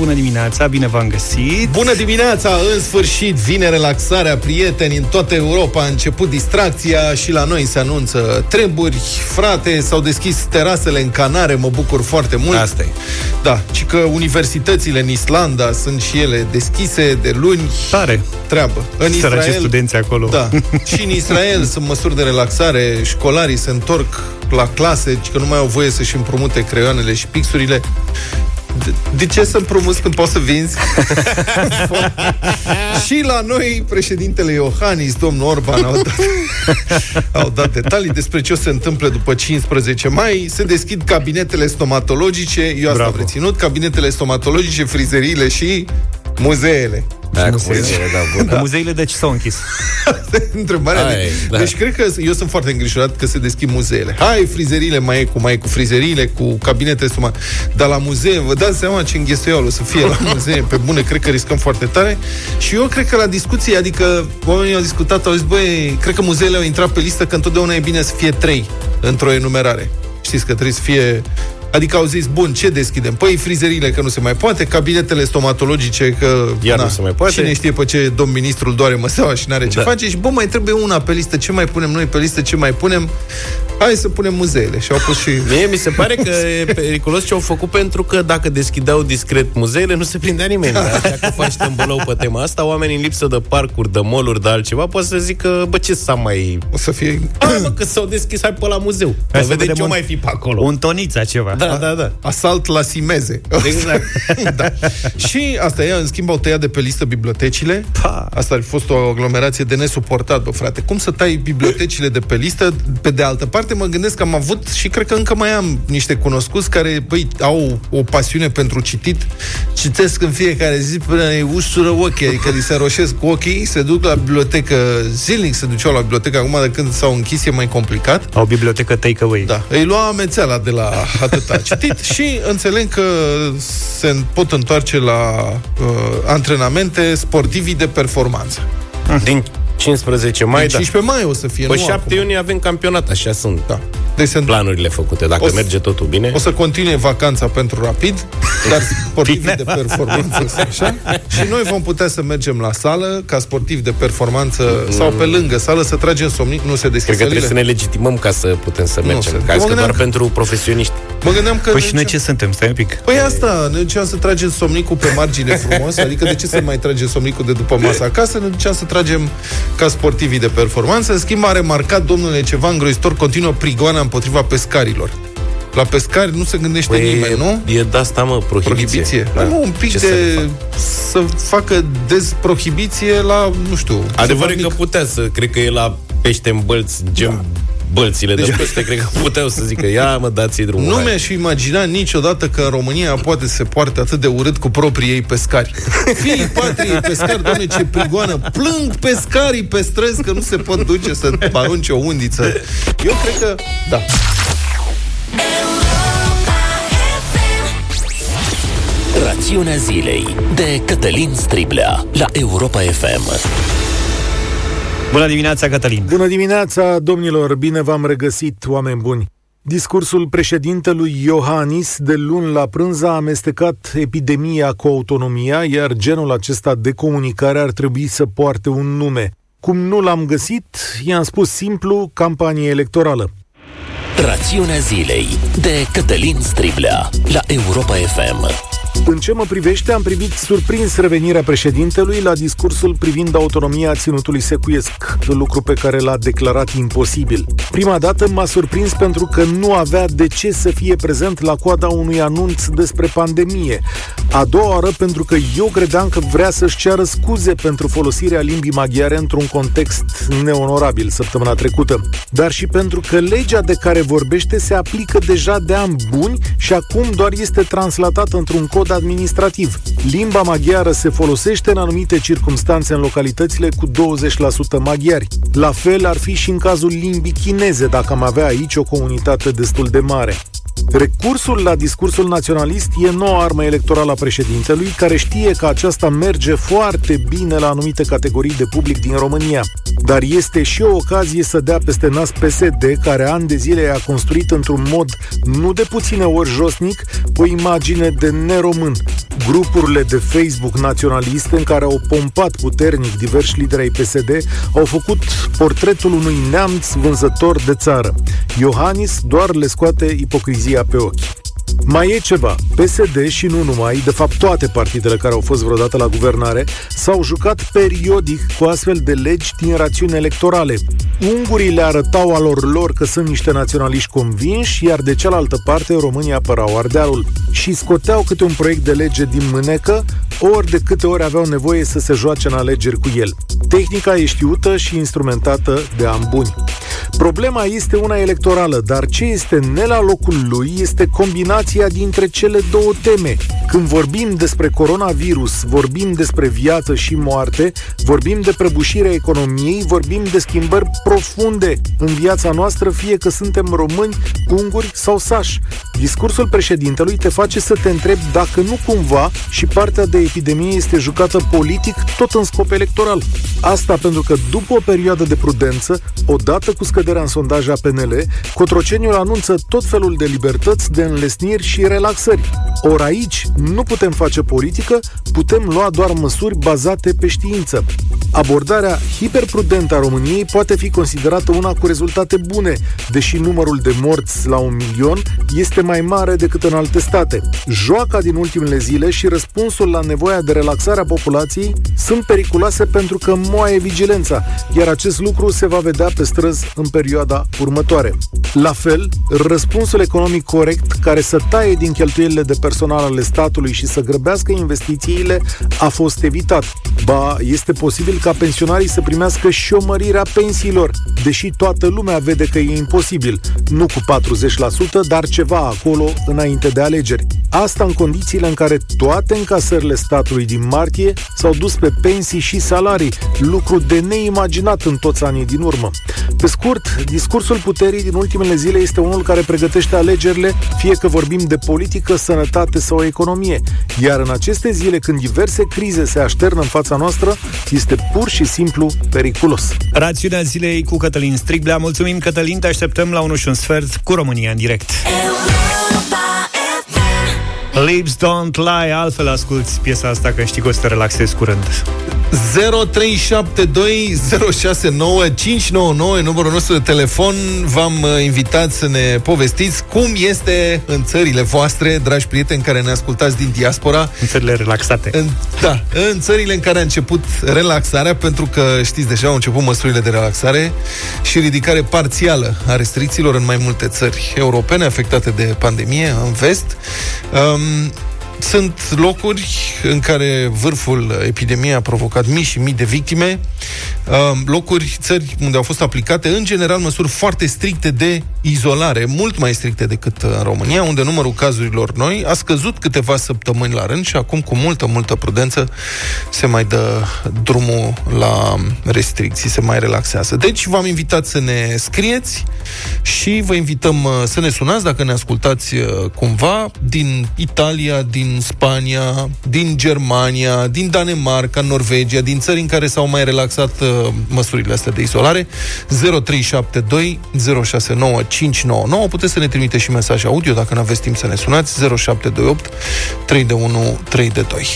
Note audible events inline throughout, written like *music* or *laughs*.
bună dimineața, bine v-am găsit! Bună dimineața, în sfârșit vine relaxarea, prieteni, în toată Europa a început distracția și la noi se anunță treburi. Frate, s-au deschis terasele în Canare, mă bucur foarte mult. Asta e. Da, și că universitățile în Islanda sunt și ele deschise de luni. Tare! Treabă. În Săraci studenți acolo. Da. *laughs* și în Israel sunt măsuri de relaxare, școlarii se întorc la clase, că nu mai au voie să-și împrumute creioanele și pixurile. De, de ce să împrumuți când poți să vinzi? *laughs* și la noi, președintele Iohannis, domnul Orban, au dat, *laughs* au dat detalii despre ce o se întâmplă după 15 mai. Se deschid cabinetele stomatologice, eu asta Bravo. am reținut, cabinetele stomatologice, frizeriile și muzeele. Da, cu Muzeele. muzeele, da, bun. Da. Muzeile de ce s-au închis? *laughs* Întrebarea Hai, de... da. Deci cred că eu sunt foarte îngrijorat că se deschid muzeele. Hai, frizeriile mai e cu mai e cu frizeriile, cu cabinete suma. Dar la muzee, vă dați seama ce înghesuială o să fie la muzee, pe bune, cred că riscăm foarte tare. Și eu cred că la discuții, adică oamenii au discutat, au zis, băi, cred că muzeele au intrat pe listă că întotdeauna e bine să fie trei într-o enumerare. Știți că trebuie să fie Adică au zis, bun, ce deschidem? Păi frizeriile că nu se mai poate, cabinetele stomatologice că... Iar nu se mai poate. Cine știe pe ce domn ministrul doare măseaua și n-are ce Da. face și bă, mai trebuie una pe listă, ce mai punem noi pe listă, ce mai punem? Hai să punem muzeele. Și au pus și... Mie mi se pare că e periculos ce au făcut pentru că dacă deschideau discret muzeele, nu se prindea nimeni. Dar Dacă faci tâmbălău pe tema asta, oamenii în lipsă de parcuri, de moluri, de altceva, poate să zică, bă, ce s-a mai... O să fie... Hai, mă, că s-au deschis, hai pe la muzeu. Hai Să să vedem vedem ce un- mai fi pe acolo. Un tonița ceva. Da, da, da. Asalt la Simeze. Exact. *laughs* da. Și asta e, în schimb, au tăiat de pe listă bibliotecile. Pa. Asta ar fi fost o aglomerație de nesuportat, bă, frate. Cum să tai bibliotecile de pe listă? Pe de altă parte, mă gândesc că am avut și cred că încă mai am niște cunoscuți care, băi, au o pasiune pentru citit. Citesc în fiecare zi până îi ușură ochii, adică li se roșesc ochii, se duc la bibliotecă zilnic, se duceau la bibliotecă. Acum, de când s-au închis, e mai complicat. Au bibliotecă takeaway. Da, îi lua amețeala de la atâta citit și înțeleg că se pot întoarce la uh, antrenamente sportivii de performanță. Din 15 mai, Mai da. 15 mai o să fie, Pe nu 7 acum. iunie avem campionat, așa sunt Da. Deci se planurile făcute. Dacă O să- merge totul bine. o să continue vacanța pentru rapid, dar *laughs* sportivi de performanță să așa. Și noi vom putea să mergem la sală ca sportivi de performanță sau pe lângă sală să tragem somnic, nu se deschid Cred că trebuie să sălile. ne legitimăm ca să putem să mergem. se- Ca Eu că mă doar gândeam că- pentru profesioniști. Mă gândeam că Păi ne și noi ducem- ce suntem? Stai un pic. Păi asta, ne duceam să tragem somnicul pe margine frumos, adică de ce să mai tragem somnicul de după masă acasă, ne duceam să tragem ca sportivii de performanță. În schimb, a remarcat, domnule, ceva îngrozitor, continuă prigoana împotriva pescarilor. La pescari nu se gândește Păi, nimeni, nu? E de asta, mă, prohibiție. Prohibiție. Da. Da. Nu, un pic Ce de... să Să, facă dezprohibiție la, nu știu... Adevărul e ceva că mic. putea să, cred că e la pește în bălți, gem da. Bălțile de pește, cred că puteau să zică, ia mă, dați drumul. Nu hai." mi-aș fi imagina niciodată că în România poate să se poarte atât de urât cu proprii ei pescari. Fii patriei pescari, doamne, ce prigoană! Plâng pescarii pe străzi că nu se pot duce să arunce o undiță. Eu cred că, da. Rațiunea zilei de Cătălin Striblea la Europa FM. Bună dimineața, Cătălin! Bună dimineața, domnilor! Bine v-am regăsit, oameni buni! Discursul președintelui Iohannis de luni la prânz a amestecat epidemia cu autonomia, iar genul acesta de comunicare ar trebui să poarte un nume. Cum nu l-am găsit, i-am spus simplu campanie electorală. Rațiunea zilei de Cătălin Striblea la Europa FM. În ce mă privește, am privit surprins revenirea președintelui la discursul privind autonomia ținutului secuiesc, lucru pe care l-a declarat imposibil. Prima dată m-a surprins pentru că nu avea de ce să fie prezent la coada unui anunț despre pandemie. A doua oară pentru că eu credeam că vrea să-și ceară scuze pentru folosirea limbii maghiare într-un context neonorabil săptămâna trecută, dar și pentru că legea de care vorbește se aplică deja de ani buni și acum doar este translatată într-un cod administrativ. Limba maghiară se folosește în anumite circunstanțe în localitățile cu 20% maghiari. La fel ar fi și în cazul limbii chineze, dacă am avea aici o comunitate destul de mare. Recursul la discursul naționalist e noua armă electorală a președintelui, care știe că aceasta merge foarte bine la anumite categorii de public din România. Dar este și o ocazie să dea peste nas PSD, care ani de zile a construit într-un mod nu de puține ori josnic o imagine de neromân. Grupurile de Facebook naționaliste în care au pompat puternic diversi lideri ai PSD au făcut portretul unui neamț vânzător de țară. Iohannis doar le scoate ipocrizia pe ochi. Mai e ceva. PSD și nu numai, de fapt toate partidele care au fost vreodată la guvernare, s-au jucat periodic cu astfel de legi din rațiuni electorale. Ungurii le arătau alor lor că sunt niște naționaliști convinși, iar de cealaltă parte România apărau Ardealul și scoteau câte un proiect de lege din mânecă, ori de câte ori aveau nevoie să se joace în alegeri cu el. Tehnica e știută și instrumentată de ani buni. Problema este una electorală, dar ce este ne la locul lui este combinația dintre cele două teme. Când vorbim despre coronavirus, vorbim despre viață și moarte, vorbim de prăbușirea economiei, vorbim de schimbări profunde în viața noastră, fie că suntem români, unguri sau sași. Discursul președintelui te face să te întrebi dacă nu cumva și partea de epidemie este jucată politic tot în scop electoral. Asta pentru că după o perioadă de prudență, odată cu scăderea în sondaje a PNL, Cotroceniul anunță tot felul de libertăți, de înlesniri și relaxări. Ori aici nu putem face politică, putem lua doar măsuri bazate pe știință. Abordarea hiperprudentă a României poate fi considerată una cu rezultate bune, deși numărul de morți la un milion este mai mare decât în alte state. Joaca din ultimele zile și răspunsul la nevoia de relaxare a populației sunt periculoase pentru că moaie vigilența, iar acest lucru se va vedea pe străzi în perioada următoare. La fel, răspunsul economic corect care să taie din cheltuielile de personal ale statului și să grăbească investițiile a fost evitat. Ba, este posibil ca pensionarii să primească și o mărire a pensiilor, deși toată lumea vede că e imposibil, nu cu 40%, dar ceva acolo înainte de alegeri. Asta în condițiile în care toate încasările statului din martie s-au dus pe pensii și salarii, lucru de neimaginat în toți anii din urmă. Pe scurt, discursul puterii din ultimele zile este unul care pregătește alegerile, fie că vorbim de politică, sănătate sau economie. Iar în aceste zile, când diverse crize se așternă în fața noastră, este pur și simplu periculos. Rațiunea zilei cu Cătălin Striblea. Mulțumim, Cătălin, te așteptăm la 1 și un sfert cu România în direct. Lips Don't Lie, altfel asculti piesa asta că știi că o să te relaxezi curând. 0372069599 numărul nostru de telefon. V-am uh, invitat să ne povestiți cum este în țările voastre, dragi prieteni care ne ascultați din diaspora. În țările relaxate. În, da, în țările în care a început relaxarea, pentru că știți deja au început măsurile de relaxare și ridicare parțială a restricțiilor în mai multe țări europene afectate de pandemie, în vest. Um, Um, sunt locuri în care vârful epidemiei a provocat mii și mii de victime, um, locuri, țări unde au fost aplicate, în general, măsuri foarte stricte de izolare, mult mai stricte decât în România, unde numărul cazurilor noi a scăzut câteva săptămâni la rând și acum, cu multă, multă prudență, se mai dă drumul la restricții, se mai relaxează. Deci, v-am invitat să ne scrieți și vă invităm uh, să ne sunați dacă ne ascultați uh, cumva din Italia, din Spania, din Germania, din Danemarca, Norvegia, din țări în care s-au mai relaxat uh, măsurile astea de izolare. 0372 069 599. Puteți să ne trimite și mesaj audio dacă nu aveți timp să ne sunați. 0728 3 de 1 3 de 2.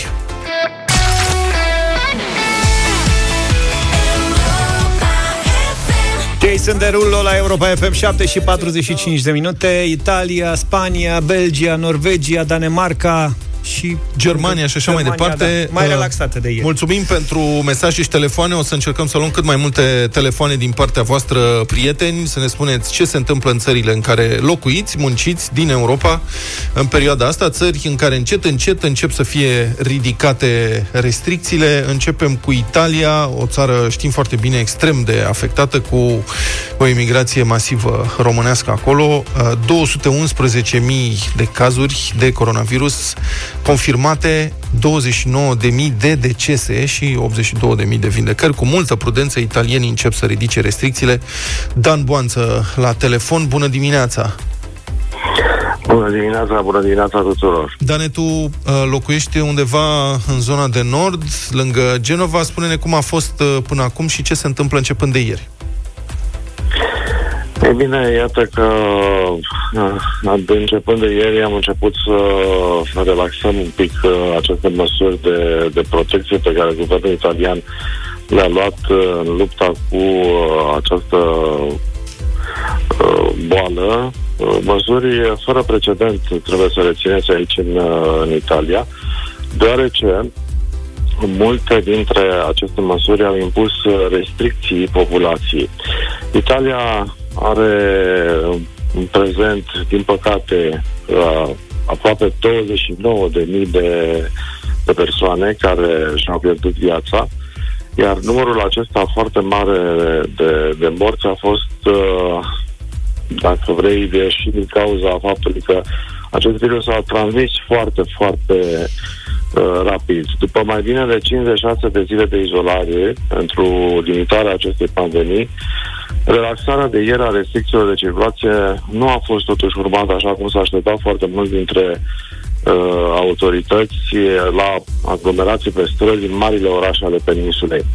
Jason Derulo la Europa FM 7 și 45 de minute Italia, Spania, Belgia, Norvegia, Danemarca și Germania și așa Germania, mai departe. Da, mai Uh, relaxate de ieri. Mulțumim pentru mesaje și telefoane. O să încercăm să luăm cât mai multe telefoane din partea voastră, prieteni, să ne spuneți ce se întâmplă în țările în care locuiți, munciți din Europa în perioada asta, țări în care încet, încet încep să fie ridicate restricțiile. Începem cu Italia, o țară, știm foarte bine, extrem de afectată cu o imigrație masivă românească acolo. Uh, 211.000 de cazuri de coronavirus confirmate 29.000 de decese și 82.000 de vindecări. Cu multă prudență, italienii încep să ridice restricțiile. Dan Boanță la telefon, bună dimineața! Bună dimineața, bună dimineața tuturor. Dane, tu uh, locuiești undeva în zona de nord, lângă Genova. Spune-ne cum a fost uh, până acum și ce se întâmplă începând de ieri. E bine, iată că uh, începând de ieri am început să relaxăm un pic uh, aceste măsuri de, de protecție pe care guvernul italian le-a luat uh, în lupta cu uh, această uh, boală. Uh, măsuri fără precedent trebuie să rețineți aici în, uh, în Italia, deoarece multe dintre aceste măsuri au impus uh, restricții populației. Italia are în prezent, din păcate, uh, aproape 29.000 de mii de, de persoane care și-au pierdut viața, iar numărul acesta foarte mare de, de morți a fost, uh, dacă vrei, și din cauza faptului că acest virus a transmis foarte, foarte uh, rapid. După mai bine de 56 de zile de izolare pentru limitarea acestei pandemii, relaxarea de ieri a restricțiilor de circulație nu a fost totuși urmată așa cum s-a așteptat foarte mult dintre uh, autorități la aglomerații pe străzi în marile orașe ale peninsulei.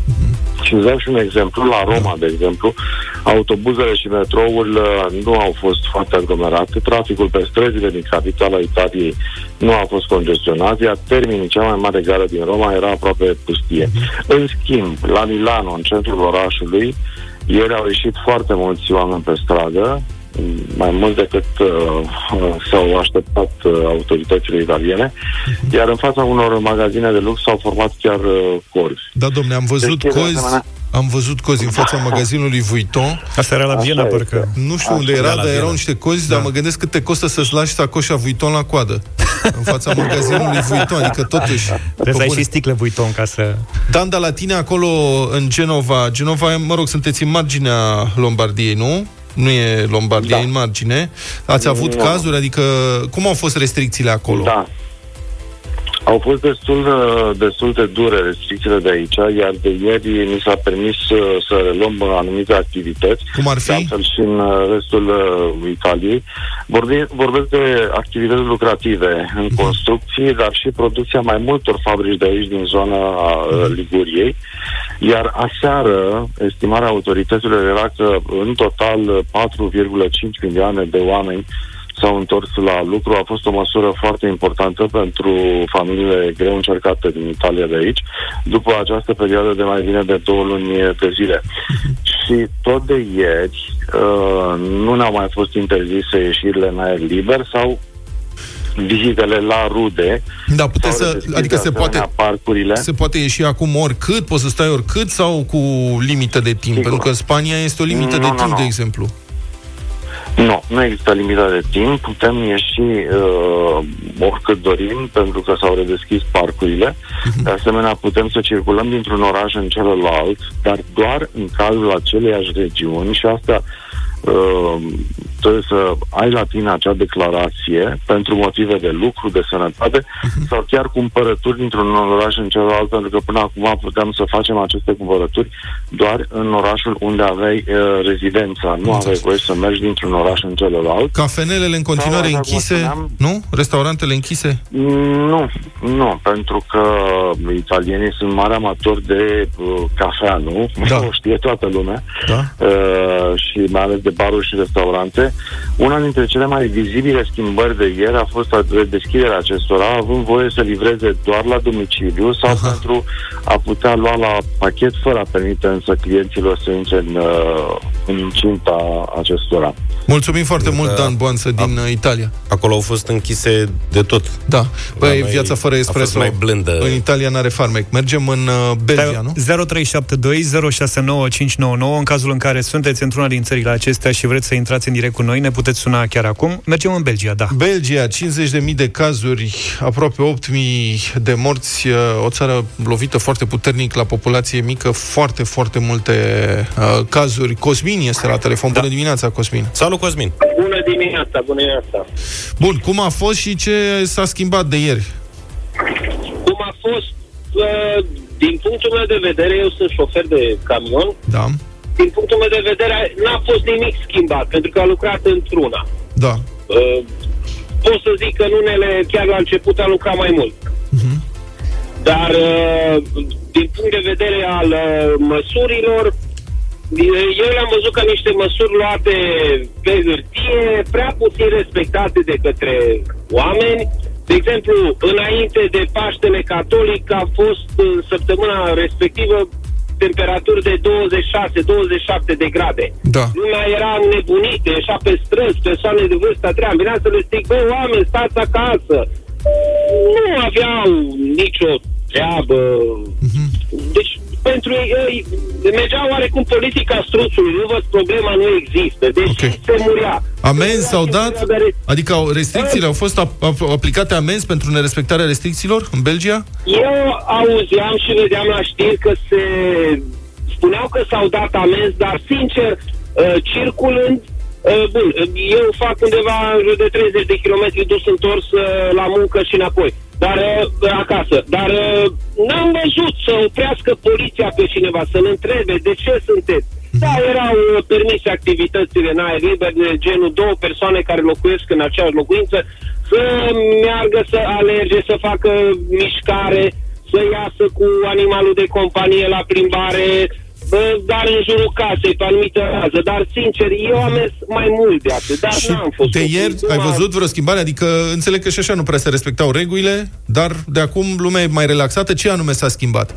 Și îți dau și un exemplu. La Roma, de exemplu, autobuzele și metrourile nu au fost foarte aglomerate, traficul pe străzile din capitala Italiei nu a fost congestionat, iar terminii, cea mai mare gară din Roma, era aproape pustie. În schimb, la Milano, în centrul orașului, ieri au ieșit foarte mulți oameni pe stradă, mai mult decât uh, s-au așteptat uh, autoritățile italiene, iar în fața unor magazine de lux s-au format chiar uh, corzi. Da, domne, am văzut Deci, de cozi, asemenea- am văzut cozi în fața magazinului Vuitton. Asta era la Așa Viena, este. parcă. Nu știu unde Da, era, la dar Viena. erau niște cozi, dar Da. mă gândesc cât te costă să-ți lași sacoșa Vuitton la coadă. În fața magazinului Vuitton, adică totuși... Trebuie să ai bune. și sticle Vuitton ca să... Dan, dar la tine acolo, în Genova, Genova, mă rog, sunteți în marginea Lombardiei, nu? Nu e Lombardia, Da. e în margine. Ați avut Nu. cazuri? Adică, cum au fost restricțiile acolo? Da. Au fost destul, uh, destul de dure restricțiile de aici, iar de ieri mi s-a permis uh, să reluăm anumite activități. Cum ar De fi? altfel și în uh, restul uh, Italiei. Vorbi, vorbesc de activități lucrative în construcții, dar și producția mai multor fabrici de aici din zona uh, Liguriei. Iar aseară, estimarea autorităților era că în total uh, 4,5 milioane de oameni s-au întors la lucru. A fost o măsură foarte importantă pentru familiile greu încercate din Italia de aici, după această perioadă de mai bine de două luni de zile. *laughs* Și tot de ieri uh, nu ne-au mai fost interzise ieșirile în aer liber sau vizitele la rude. Da, puteți sau să, redeschis adică de se asemenea poate, parcurile. se poate ieși acum oricât, poți să stai oricât sau cu limită de timp? Sigur. Pentru că în Spania este o limită Nu, de nu, timp, nu. de exemplu. Nu, nu există limită de timp, putem ieși uh, oricât dorim, pentru că s-au redeschis parcurile. De asemenea, putem să circulăm dintr-un oraș în celălalt, dar doar în cazul aceleiași regiuni și asta uh, trebuie să ai la tine acea declarație pentru motive de lucru, de sănătate sau chiar cumpărături dintr-un oraș în celălalt, pentru că până acum puteam să facem aceste cumpărături doar în orașul unde aveai uh, rezidența. Nu aveai voie să mergi dintr-un oraș în celălalt. Cafenelele în continuare Sau, așa cum închise, spuneam- nu? Restaurantele închise? Nu, nu, pentru că italienii sunt mari amatori de uh, cafea, nu? Da. O știe toată lumea. Da. Uh, și mai ales de baruri și restaurante. Una dintre cele mai vizibile schimbări de ieri a fost deschiderea acestora, având voie să livreze doar la domiciliu sau Aha. pentru a putea lua la pachet fără a permite însă clienților să intre în, uh, în incinta acestora. Mulțumim foarte mult, Da. Dan Boanță, din uh, Italia. Acolo au fost închise de tot. Da. Băi, noi viața fără a fost espresso. mai blândă. În Italia n-are farmec. Mergem în uh, Belgia, nu? 0372 069599 În cazul în care sunteți într-una din țările acestea și vreți să intrați în direct cu noi, ne puteți suna chiar acum. Mergem în Belgia, da. Belgia, 50.000 de cazuri, aproape 8.000 de morți, uh, o țară lovită foarte puternic la populație mică, foarte, foarte multe uh, cazuri. Cosmin este la telefon. Bună dimineața, Cosmin. Salut, Cosmin! Bună dimineața, bună dimineața. Bun, cum a fost și ce s-a schimbat de ieri? Cum a fost, uh, din punctul meu de vedere, eu sunt șofer de camion, Da, din punctul meu de vedere n-a fost nimic schimbat, pentru că a lucrat într-una. da. Uh, pot să zic că în unele chiar la început a lucrat mai mult. Dar uh, din punct de vedere al uh, măsurilor, uh, eu le-am văzut ca niște măsuri luate pe hârtie, prea puțin respectate de către oameni. De exemplu, înainte de Paștele Catolic a fost în săptămâna respectivă temperaturi de 26-27 de grade. Da. Lumea era nebunită, ieșea pe străzi, persoane de vârstă treia, venea să le stric, bă, oameni, stați acasă. Nu aveau nicio treabă. Deci, pentru ei, ei mergeau oarecum politica struțului, nu văd, problema nu există. Deci Ok. se murea. Amenzi s-au dat? Dar- Adică au- restricțiile au fost ap- ap- aplicate amenzi pentru nerespectarea restricțiilor în Belgia? Eu auzeam și vedeam la știri că se spuneau că s-au dat amenzi, dar sincer, uh, circulând, uh, bun, uh, eu fac undeva în jur de 30 de kilometri dus întors uh, la muncă și înapoi, dar uh, acasă. Dar uh, n-am văzut să oprească poliția pe cineva, să-l întrebe de ce sunteți. Da, erau uh, permise activitățile în aer liber, de genul două persoane care locuiesc în aceeași locuință, să meargă, să alerge, să facă mișcare, să iasă cu animalul de companie la plimbare, bă, dar în jurul casei, pe anumită rază. Dar, sincer, eu am mers mai mult de atât, dar Și n-am fost. de ierți Nu ai am- văzut vreo schimbare? Adică înțeleg că și așa nu prea se respectau regulile, dar de acum lumea e mai relaxată. Ce anume s-a schimbat?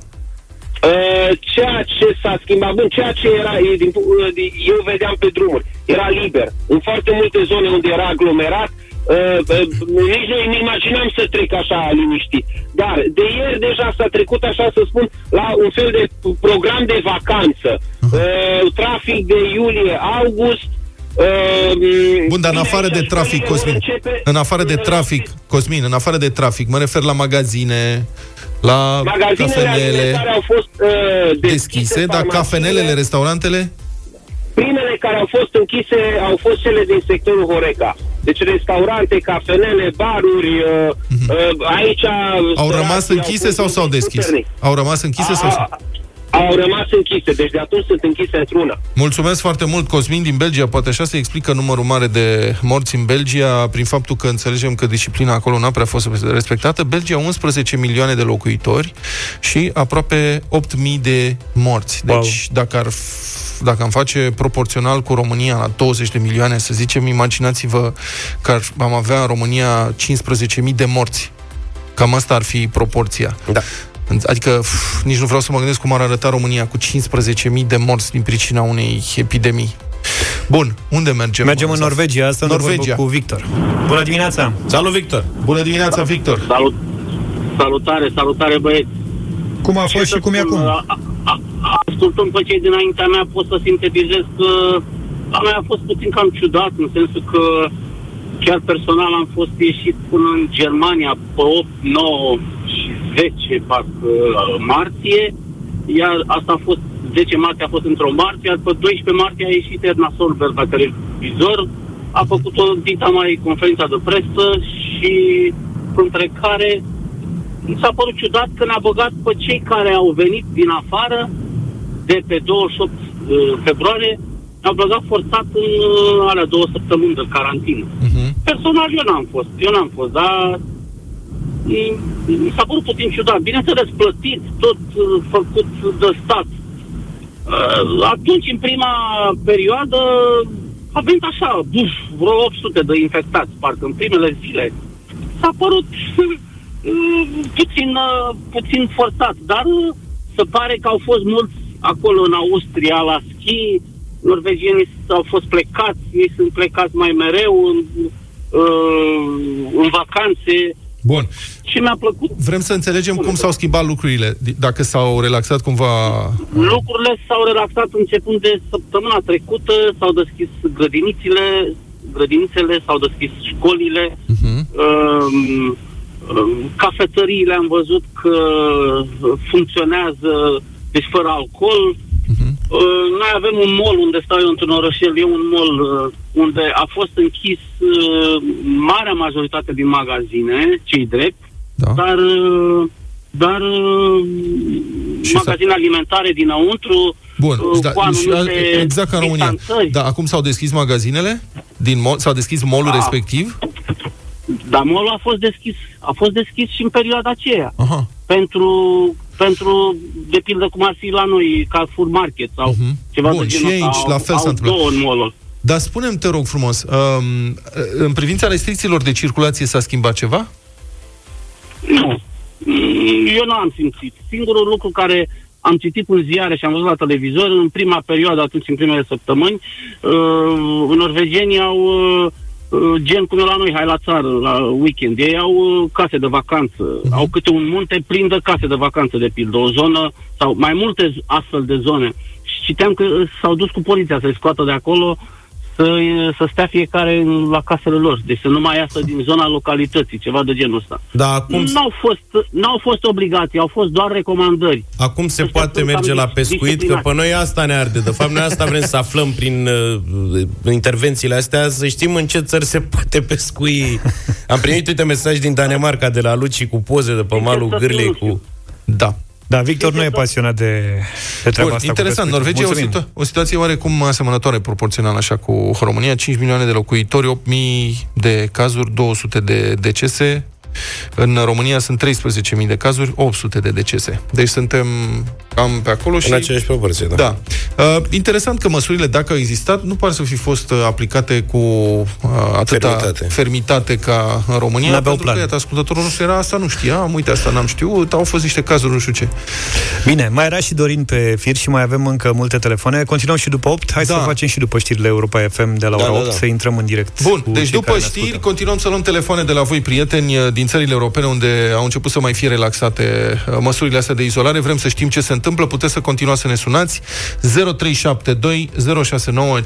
Uh, ceea ce s-a schimbat, bun, ceea ce era, e din, pu- uh, di- eu vedeam pe drumuri, era liber. În foarte multe zone unde era aglomerat, uh, uh, nici nu îmi imaginam să trec așa liniștit. Dar de ieri deja s-a trecut, așa să spun, la un fel de program de vacanță. Uh, trafic de iulie-august, Uh, Bun, dar în afară de trafic, Cosmin, în afară de trafic, Cosmin, în afară de trafic, mă refer la magazine, la Magazinele cafenele alimentare au fost uh, deschise, dar farmaciile- cafenelele, restaurantele? Primele care au fost închise au fost cele din sectorul Horeca. Deci restaurante, cafenele, baruri, uh, uh, aici... Mhm. Au rămas închise sau s-au deschis? Au rămas închise sau s-au... Au rămas închise, deci de atunci sunt închise într-una. Mulțumesc foarte mult, Cosmin din Belgia. Poate așa se explică numărul mare de morți în Belgia prin faptul că înțelegem că disciplina acolo n-a prea fost respectată. Belgia 11 milioane de locuitori și aproape 8.000 de morți. Deci Wow. dacă ar f- dacă am face proporțional cu România la 20 de milioane, să zicem, imaginați-vă că ar, am avea în România 15.000 de morți. Cam asta ar fi proporția. Da. Adică pf, nici nu vreau să mă gândesc cum ar arăta România cu 15.000 de morți din pricina unei epidemii. Bun, unde mergem? Mergem în Norvegia, asta Norvegia. Norvegia. cu Victor. Bună dimineața! Salut, Victor! Bună dimineața, Victor! Salut, salutare, salutare băieți. Cum a fost și să cum e spun, acum? a- a- a- Ascultând pe cei dinaintea mea, pot să sintetizez că la mea a fost puțin cam ciudat, în sensul că chiar personal am fost ieșit până în Germania pe 8, 9 și 10 parcă martie, iar asta a fost 10 martie a fost într-o martie, iar pe 12 martie a ieșit Erna Solberg la televizor, a făcut o dita mai conferința de presă și între care mi s-a părut ciudat că ne-a băgat pe cei care au venit din afară de pe 28 uh, februarie, ne-au băgat forțat în uh, alea două săptămâni de carantină. Uh-huh. Personal eu n-am fost, eu n-am fost, dar mi mi s-a părut puțin ciudat. Bineînțeles, plătit, tot uh, făcut de stat. Uh, atunci, în prima perioadă, a venit așa, buf, vreo 800 de infectați, parcă în primele zile. S-a părut *laughs* uh, puțin, uh, puțin forțat, dar uh, se pare că au fost mulți acolo în Austria la schi, norvegienii au fost plecați, ei sunt plecați mai mereu în, uh, în vacanțe Bun. și mi-a plăcut. Vrem să înțelegem cum s-au schimbat lucrurile, di- dacă s-au relaxat cumva... Lucrurile s-au relaxat începând de săptămâna trecută, s-au deschis grădinițele, grădinițele s-au deschis școlile, Uh-huh. um, um, cafetăriile am văzut că funcționează, deci fără alcool. Uh-huh. Uh, noi avem un mall unde stau eu într-un orășel, e un mall uh, unde a fost închis uh, marea majoritate din magazine, cei drept, Da. dar, uh, dar uh, Și magazine alimentare dinăuntru Bun, uh, da, cu și, anumite exact ca în România. distanțări. Da, acum s-au deschis magazinele? Din mall, s-au deschis mall Da. respectiv? Dar molul a fost deschis. A fost deschis și în perioada aceea. Aha. Pentru, pentru, de pildă, cum ar fi la noi, Carrefour Market sau Mhm. ceva Bun, de și genul ăsta. aici Au- la fel s-a au întâmplat. două în molul. Dar spune-mi, te rog frumos, um, în privința restricțiilor de circulație s-a schimbat ceva? Nu. Mm, Eu nu am simțit. Singurul lucru care am citit în ziare și am văzut la televizor, în prima perioadă, atunci în primele săptămâni, uh, în norvegienii au uh, uh, gen cum e la noi, hai la țară, la weekend. Ei au uh, case de vacanță, au câte un munte plin de case de vacanță, de pildă, o zonă sau mai multe z- astfel de zone. Și citeam că uh, s-au dus cu poliția să-i scoată de acolo să, să stea fiecare în- la casele lor. Deci să nu mai iasă din zona localității, ceva de genul ăsta. Dar acum, N-au fost, n-au fost obligații, au fost doar recomandări. acum se Ăștia poate sunt merge cam la pescuit, că disciplinați. pe noi asta ne arde. De fapt, noi asta vrem să aflăm prin uh, intervențiile astea, să știm în ce țări se poate pescui. Am primit, uite, mesaj din Danemarca de la Luci cu poze de pe Sincer malul să fiu, Gârlei nu știu. cu... Da. Da, Victor nu e pasionat de, de treaba Bun, asta. interesant. cu pescuitul. Norvegia e o, Mulțumim. situa- o situație oarecum asemănătoare proporțional așa cu România. 5 milioane de locuitori, 8.000 de cazuri, 200 de decese. În România sunt 13.000 de cazuri, 800 de decese. Deci suntem cam pe acolo și... În aceeași proporție, da. Da. Uh, interesant că măsurile, dacă au existat, nu par să fi fost uh, aplicate cu uh, atâta fermitate. Fermitate. fermitate ca în România. N-aveau pentru plan. că, iată, ascultătorul nostru era asta, nu știam, uite, asta n-am știut, au fost niște cazuri, nu știu ce. Bine, mai era și Dorin pe fir și mai avem încă multe telefoane. Continuăm și după 8. Hai Da. să facem și după știrile Europa FM de la ora Da, da, 8, da. să intrăm în direct. Bun, cu deci cei după care ne știri, ascultă. continuăm să luăm telefoane de la voi, prieteni uh, din țările europene, unde au început să mai fie relaxate uh, măsurile astea de izolare. Vrem să știm ce se întâmplă, puteți să continuați să ne sunați. 0372 069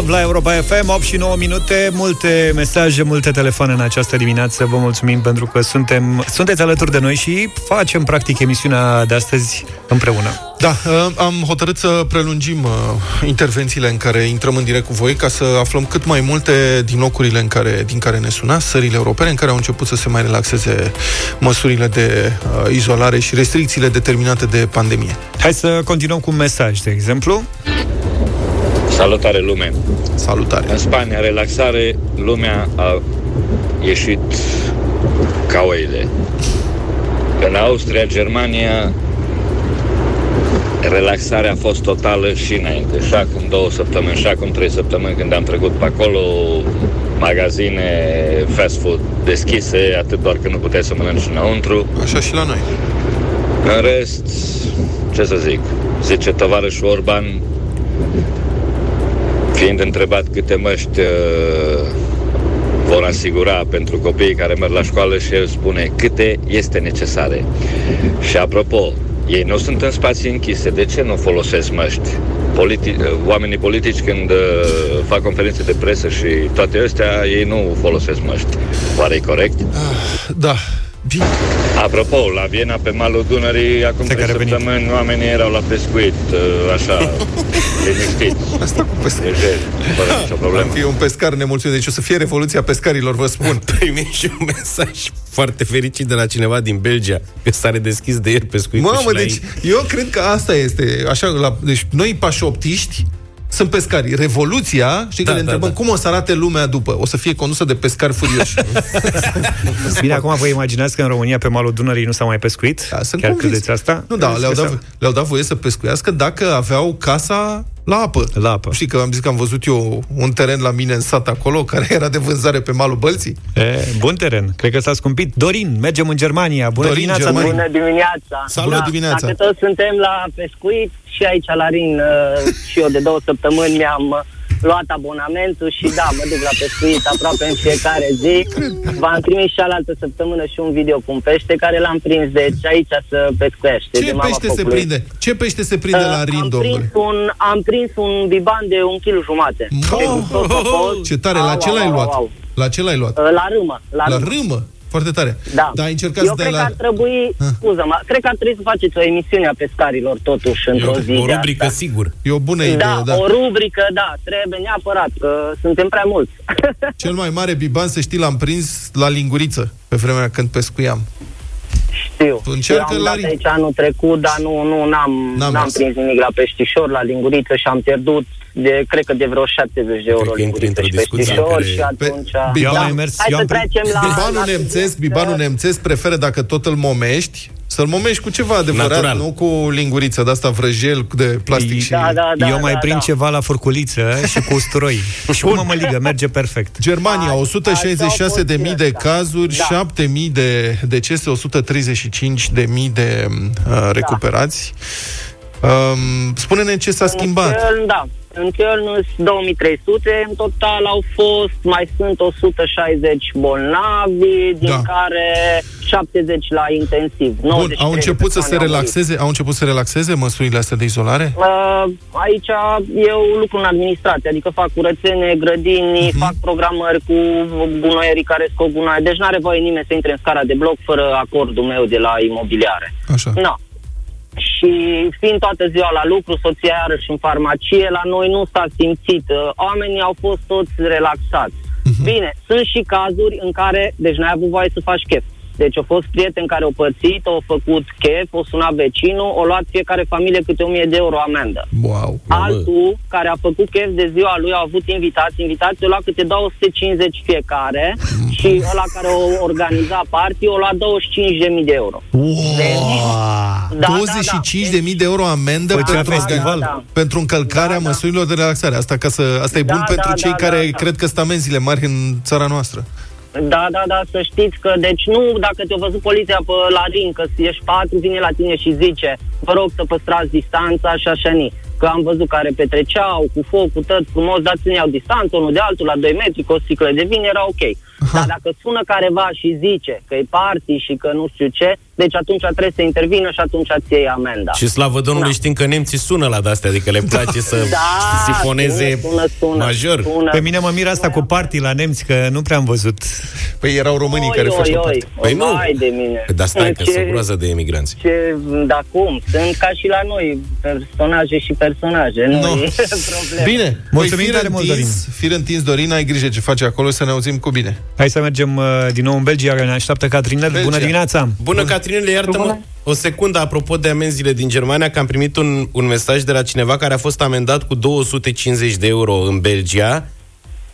599. Hi, I love la Europa FM, 8 și 9 minute, multe mesaje, multe telefoane în această dimineață. Vă mulțumim pentru că suntem, sunteți alături de noi și facem practic emisiunea de astăzi împreună. Da, uh, am hotărât să prelungim uh, intervențiile în care intrăm în direct cu voi ca să aflăm cât mai multe din locurile în care, din care ne sunați, țările europene în care au început să se mai relaxeze măsurile de uh, izolare și restricțiile determinate de pandemie. Hai să continuăm cu un mesaj, de exemplu. Salutare lume! Salutare! În Spania, relaxare, lumea a ieșit ca oile. În Austria, Germania, relaxarea a fost totală și înainte. Și acum două săptămâni, și acum trei săptămâni când am trecut pe acolo, magazine, fast food deschise, atât doar că nu puteai să mănânci înăuntru. Așa și la noi. În rest, ce să zic, zice tovarășul Orban, fiind întrebat câte măști uh, vor asigura pentru copiii care merg la școală și el spune câte este necesare. Și apropo, ei nu sunt în spații închise, de ce nu folosesc măști? Politi- uh, oamenii politici când uh, fac conferințe de presă și toate astea, ei nu folosesc măști. Oare e corect? Da, bine. Apropo, la Viena, pe malul Dunării, acum Stai că trei a revenit. săptămâni, oamenii erau la pescuit, uh, așa, *laughs* liniștiți, Asta cu pescar. lejer, fără nicio problemă. *laughs* Fie un pescar nemulțumit. Deci o să fie revoluția pescarilor, vă spun. *laughs* Primim și un mesaj foarte fericit de la cineva din Belgia, că s-a redeschis de ieri pescuitul Mamă, și la deci ei. eu cred că asta este. Așa, la, deci noi pașoptiști sunt pescari. Revoluția, știi că Da, ne da, întrebăm da. cum o să arate lumea după. O să fie condusă de pescari furioși. *laughs* Bine, acum vă imaginați că în România pe malul Dunării nu s-a mai pescuit? Da, sunt Chiar convins. credeți asta? Nu, da, Credeți le-au că dat, s-a- le-au dat voie să pescuiască dacă aveau casa la apă. La apă. Știi că am zis că am văzut eu un teren la mine în sat acolo, *laughs* care era de vânzare pe malul Bălții. E, bun teren. Cred că s-a scumpit. Dorin, mergem în Germania. Bună Dorin, dimineața, Germania. Dorin. Bună dimineața! Salut da, dimineața. Dacă toți suntem la pescuit și aici la Rin uh, și eu de două săptămâni mi-am uh, luat abonamentul și da, mă duc la pescuit aproape în fiecare zi. V-am trimis și alaltă săptămână și un video cu un pește care l-am prins, deci aici să pescuiește. Ce de mama pește se focului. prinde? Ce pește se prinde Uh, la Rin, am, domnule? prins un, am prins un biban de un kilo jumate. Oh, Pe gustos a fost. Ce tare, la Au, ce au, l-ai au, luat? au. La ce l-ai luat? Uh, La râmă. La, La râmă. râmă? Foarte tare. Da. Dar ai încercat Eu să dai cred la... că ar trebui, scuză-mă, cred că ar trebui să faceți o emisiune a pescarilor totuși într-o zi O de rubrică, asta. sigur. E o bună idee, Da, da. o rubrică, da, trebuie neapărat, că suntem prea mulți. *laughs* Cel mai mare biban, să știi, l-am prins la linguriță, pe vremea când pescuiam. Știu. Încearcă Eu am la dat ring. aici anul trecut, dar nu, nu n-am, N-am n-am, mers. prins nimic la peștișor, la linguriță și am pierdut de, cred că de vreo 70 de euro că intri linguriță într-o și discuție peștișor care- și atunci... Pe- Eu am da. mai mers, Hai eu să am pri- trecem la... Bibanul la nemțesc, subiect, bibanul uh, nemțesc preferă dacă tot îl momești, să-l momești cu ceva adevărat, Natural. nu cu linguriță de asta vrăjel de plastic și... Da, da, da, Eu mai da, prind da. ceva la furculiță și cu usturoi. *laughs* și cu mămăligă, merge perfect. Germania, Așa 166 de au mii fost de ăsta. cazuri, Da. 7 mii de decese, 135 de mii de uh, recuperați. Um, spune-ne ce s-a În schimbat. Köln, da. În Köln sunt 2300, în total au fost, mai sunt 160 bolnavi, din Da. care 70 la intensiv. Bun, 93 au de început să persoane se au murit. relaxeze, au început să relaxeze măsurile astea de izolare? Uh, aici eu lucru în administrație, adică fac curățenie, grădini, Mhm. fac programări cu gunoierii care scot gunoaie. Deci n-are voie nimeni să intre în scara de bloc fără acordul meu de la imobiliare. Așa. No. Și fiind toată ziua la lucru, soția iarăși în farmacie, la noi nu s-a simțit. Uh, Oamenii au fost toți relaxați. Bine, sunt și cazuri în care, deci n-ai avut voie să faci chef. Deci au fost prieteni care au pățit, au făcut chef, o sunat vecinul, o luat fiecare familie câte 1000 de euro amendă. Wow. Altul, care a făcut chef de ziua lui, a avut invitați, invitații au luat câte 250 fiecare și ăla care o organiza party o luat 25.000 de euro. Da, 25 de mii de euro amendă Făcea pentru, festival. Da, da. pentru încălcarea Da, da. măsurilor de relaxare. Asta, ca să, asta e Da, bun pentru da, cei da, care da, da. cred că sunt amenziile mari în țara noastră. Da, da, da, să știți că, deci nu dacă te-a văzut poliția pe la ring, că ești patru, vine la tine și zice, vă rog să păstrați distanța și așa ni. Că am văzut care petreceau cu foc, cu tot frumos, dar țineau distanță unul de altul la 2 metri, cu o sticlă de vin, era ok. Dar dacă sună careva și zice că e party și că nu știu ce, deci atunci trebuie să intervină și atunci îți iei amenda. Și slavă Domnului Da. știm că nemții sună la de-astea, adică le place să *laughs* Da, sifoneze sună, sună, sună, major. Sună. Pe mine mă miră asta cu party la nemți, că nu prea am văzut. Păi erau românii oi, care oi, făceau oi, parte. Păi nu. Vai de mine. Dar stai că Ce- sunt groază de emigranți. Ce, da cum? Sunt ca și la noi, personaje și personaje, nu No. e *laughs* problemă. Bine, Mulțumim păi, tare mult, întins, fir întins, Dorin, ai grijă ce faci acolo, să ne auzim cu bine. Hai să mergem uh, din nou în Belgia, că ne așteaptă Catrinel. Belgia. Bună dimineața! Bună, Catrinele, iartă-mă o secundă apropo de amenziile din Germania, că am primit un, un mesaj de la cineva care a fost amendat cu 250 de euro în Belgia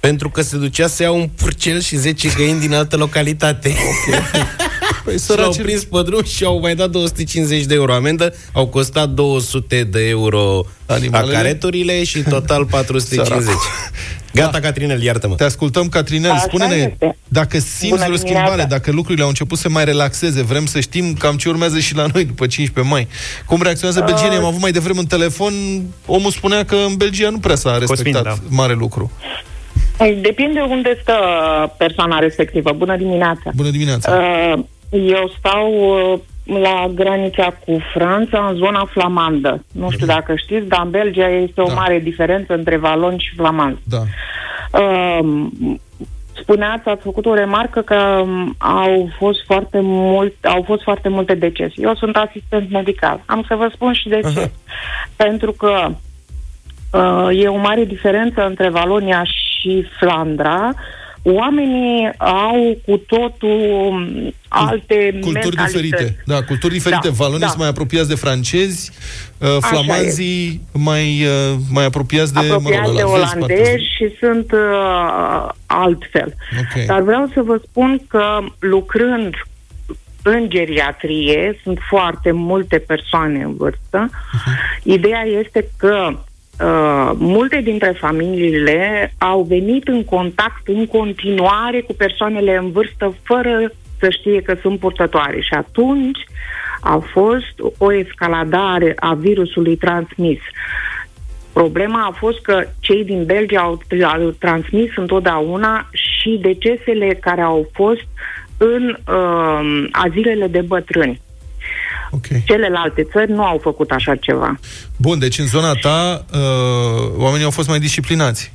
pentru că se ducea să ia un purcel și 10 găini din altă localitate. *laughs* Păi Și l-au săraci, prins pe drum și au mai dat 250 de euro amendă, au costat 200 de euro Animalele? acareturile și total *laughs* 450. Săracu. Gata, Catrinel, iartă-mă. te ascultăm, Catrinel, Așa spune-ne este. dacă simți Bună vreo dimineața. schimbare, dacă lucrurile au început să mai relaxeze, vrem să știm cam ce urmează și la noi după 15 mai. Cum reacționează belgienii? Am avut mai devreme un telefon, omul spunea că în Belgia nu prea s-a respectat da. mare lucru. Depinde unde stă persoana respectivă. Bună dimineața! Bună dimineața! Uh, Eu stau uh, la granița cu Franța, în zona flamandă. Nu știu dacă știți, dar în Belgia este o Da. mare diferență între valoni și flamanzi. Da. Uh, spuneați, ați făcut o remarcă că um, au fost foarte mult, au fost foarte multe decese. Eu sunt asistent medical. Am să vă spun și de ce. Pentru că uh, e o mare diferență între Valonia și Flandra. Oamenii au cu totul um, alte Culturi mentalități. diferite. Da, culturi diferite. Da, Valonii da. sunt mai apropiați de francezi, uh, Așa flamanzii mai, uh, mai apropiați de, apropiați mă de rog, la vest, parcă olandezi și sunt uh, altfel. Ok. Dar vreau să vă spun că lucrând în geriatrie, sunt foarte multe persoane în vârstă. Mhm. Ideea este că uh, multe dintre familiile au venit în contact în continuare cu persoanele în vârstă fără să știe că sunt purtătoare și atunci a fost o escaladare a virusului transmis. Problema a fost că cei din Belgia au, au transmis întotdeauna și decesele care au fost în uh, azilele de bătrâni. Ok. Celelalte țări nu au făcut așa ceva. Bun, deci în zona ta uh, oamenii au fost mai disciplinați.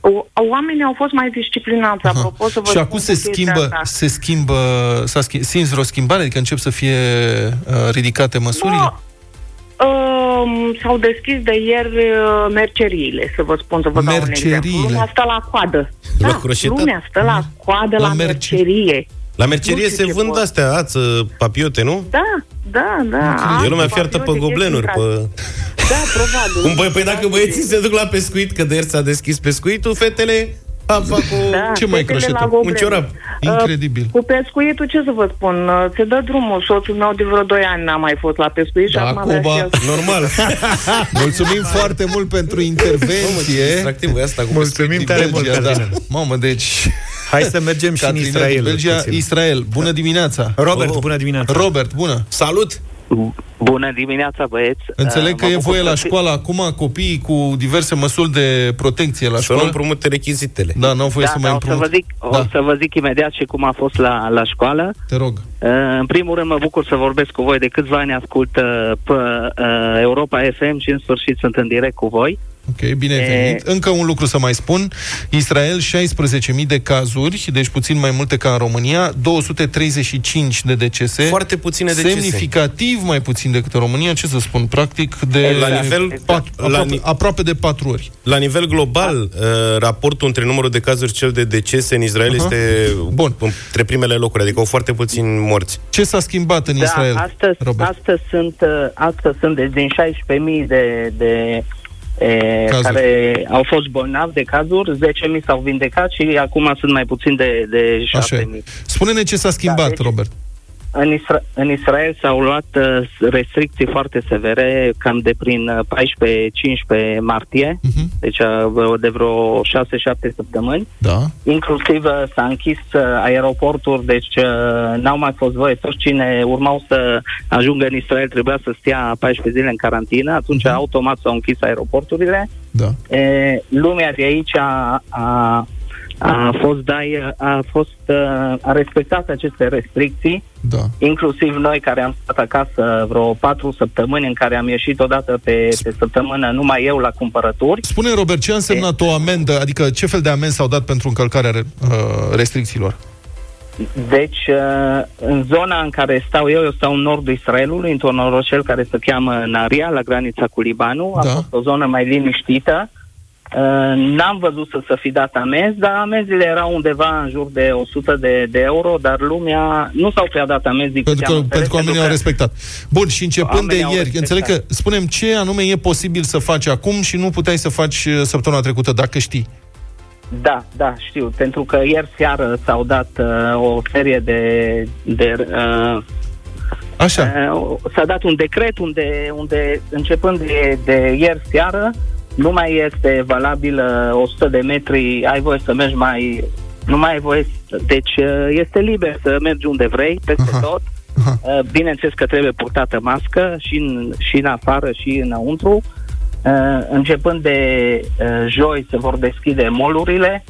O, oamenii au fost mai disciplinați, Aha. apropo să vă Și spun acum cu se chestia schimbă, asta. se schimbă, s-a schimb, simți vreo schimbare? Adică încep să fie uh, ridicate măsurile? Da. Um, s-au deschis de ieri uh, merceriile, să vă spun, să vă dau un Merceriile. exemplu. Lumea stă la coadă. La Da, croșetat? lumea stă la coadă La la, merce- mercerie. La mercerie Nu știu se ce vând pot. astea, ață, papiote, nu? Da, da, da. E lumea Azi, fiartă pe papiote, goblenuri, chestii pe... Da, probabil. *laughs* Cum, păi, păi dacă băieții se duc la pescuit, că de ieri s-a deschis pescuitul, fetele a, fac o... Da, Ce mai fetele croșetă? la Un goblen. ciorap. Incredibil. Uh, Cu pescuitul, ce să vă spun? Uh, Se dă drumul. Soțul meu de vreo 2 ani n-a mai fost la pescuit și Da, acum avea și Cuba. el. Normal. *laughs* Mulțumim foarte mult pentru intervenție. Distractiv, e asta cu Mulțumim Din tare mult, Belgia, da. Cătălin. Mamă, deci... Hai să mergem și în Catrina Israel. din Belgia, puțin. Israel. Bună dimineața! Robert, Oh. bună dimineața. Robert, bună! Salut! Bună dimineața, băieți! Înțeleg Uh, că mă e bucur voie să la fi- școală acum, copiii cu diverse măsuri de protecție la Să nu școală. împrumute rechizitele. Da, n-au voie Da, să da, mai o să vă împrumut. zic, o Da. să vă zic imediat și cum a fost la, la școală. Te rog. Uh, în primul rând mă bucur să vorbesc cu voi. De câțiva ani ascult uh, pe uh, Europa FM și în sfârșit sunt în direct cu voi. Ok, bine ai E- venit. Încă un lucru să mai spun. Israel, 16.000 de cazuri, deci puțin mai multe ca în România, 235 de decese. Foarte puține decese. Semnificativ mai puțin decât în România, ce să spun, practic de La nivel- pat, la aproape, ni- aproape de patru ori. La nivel global, uh, raportul între numărul de cazuri și cel de decese în Israel Aha. este Bun. între primele locuri, adică au foarte puțini morți. Ce s-a schimbat în Da, Israel, astăzi, Robert? astăzi sunt, uh, astăzi sunt de, din 16.000 de, de e, Cazuri. care au fost bolnavi de cazuri, 10.000 s-au vindecat și acum sunt mai puțin de, de 7.000. Așa e. Spune-ne ce s-a schimbat, Da, deci- Robert. În, Isra- în Israel s-au luat uh, restricții foarte severe, cam de prin uh, 14-15 martie, Mhm. deci uh, de vreo 6-7 săptămâni. Da. Inclusiv uh, s-a închis uh, aeroporturi, deci uh, n-au mai fost voie. Toți cine urmau să ajungă în Israel trebuia să stea 14 zile în carantină, atunci Mhm. automat s-au închis aeroporturile. Da. E, lumea de aici a, a, a fost dai, a fost uh, a respectat aceste restricții Da. inclusiv noi care am stat acasă vreo patru săptămâni în care am ieșit odată pe, pe săptămână numai eu la cumpărături. Spune, Robert, ce a însemnat o amendă, adică ce fel de amenzi s-au dat pentru încălcarea uh, restricțiilor? Deci, uh, în zona în care stau eu, eu stau în nordul Israelului, într-un orășel care se cheamă Naria, la granița cu Libanul. A Da. fost o zonă mai liniștită. Uh, N-am văzut să se fi dat amenzi, dar amenziile erau undeva în jur de 100 de, de euro, dar lumea nu s-au prea dat amenzi din Pentru câte că, am înțeles, pentru că oamenii au respectat. Bun, și începând de Oamenii au ieri, respectat. înțeleg că, spunem ce anume e posibil să faci acum și nu puteai să faci uh, săptămâna trecută, dacă știi. Da, da, știu, pentru că ieri seară s-au dat uh, o serie de... de uh, Așa. uh, s-a dat un decret unde, unde începând de, de ieri seară, nu mai este valabil uh, 100 de metri, ai voie să mergi mai... Nu mai ai voie... să- Deci uh, este liber să mergi unde vrei, peste Aha. tot. Aha. Uh, Bineînțeles că trebuie purtată mască și în, și în afară și înăuntru. Uh, Începând de uh, joi se vor deschide molurile,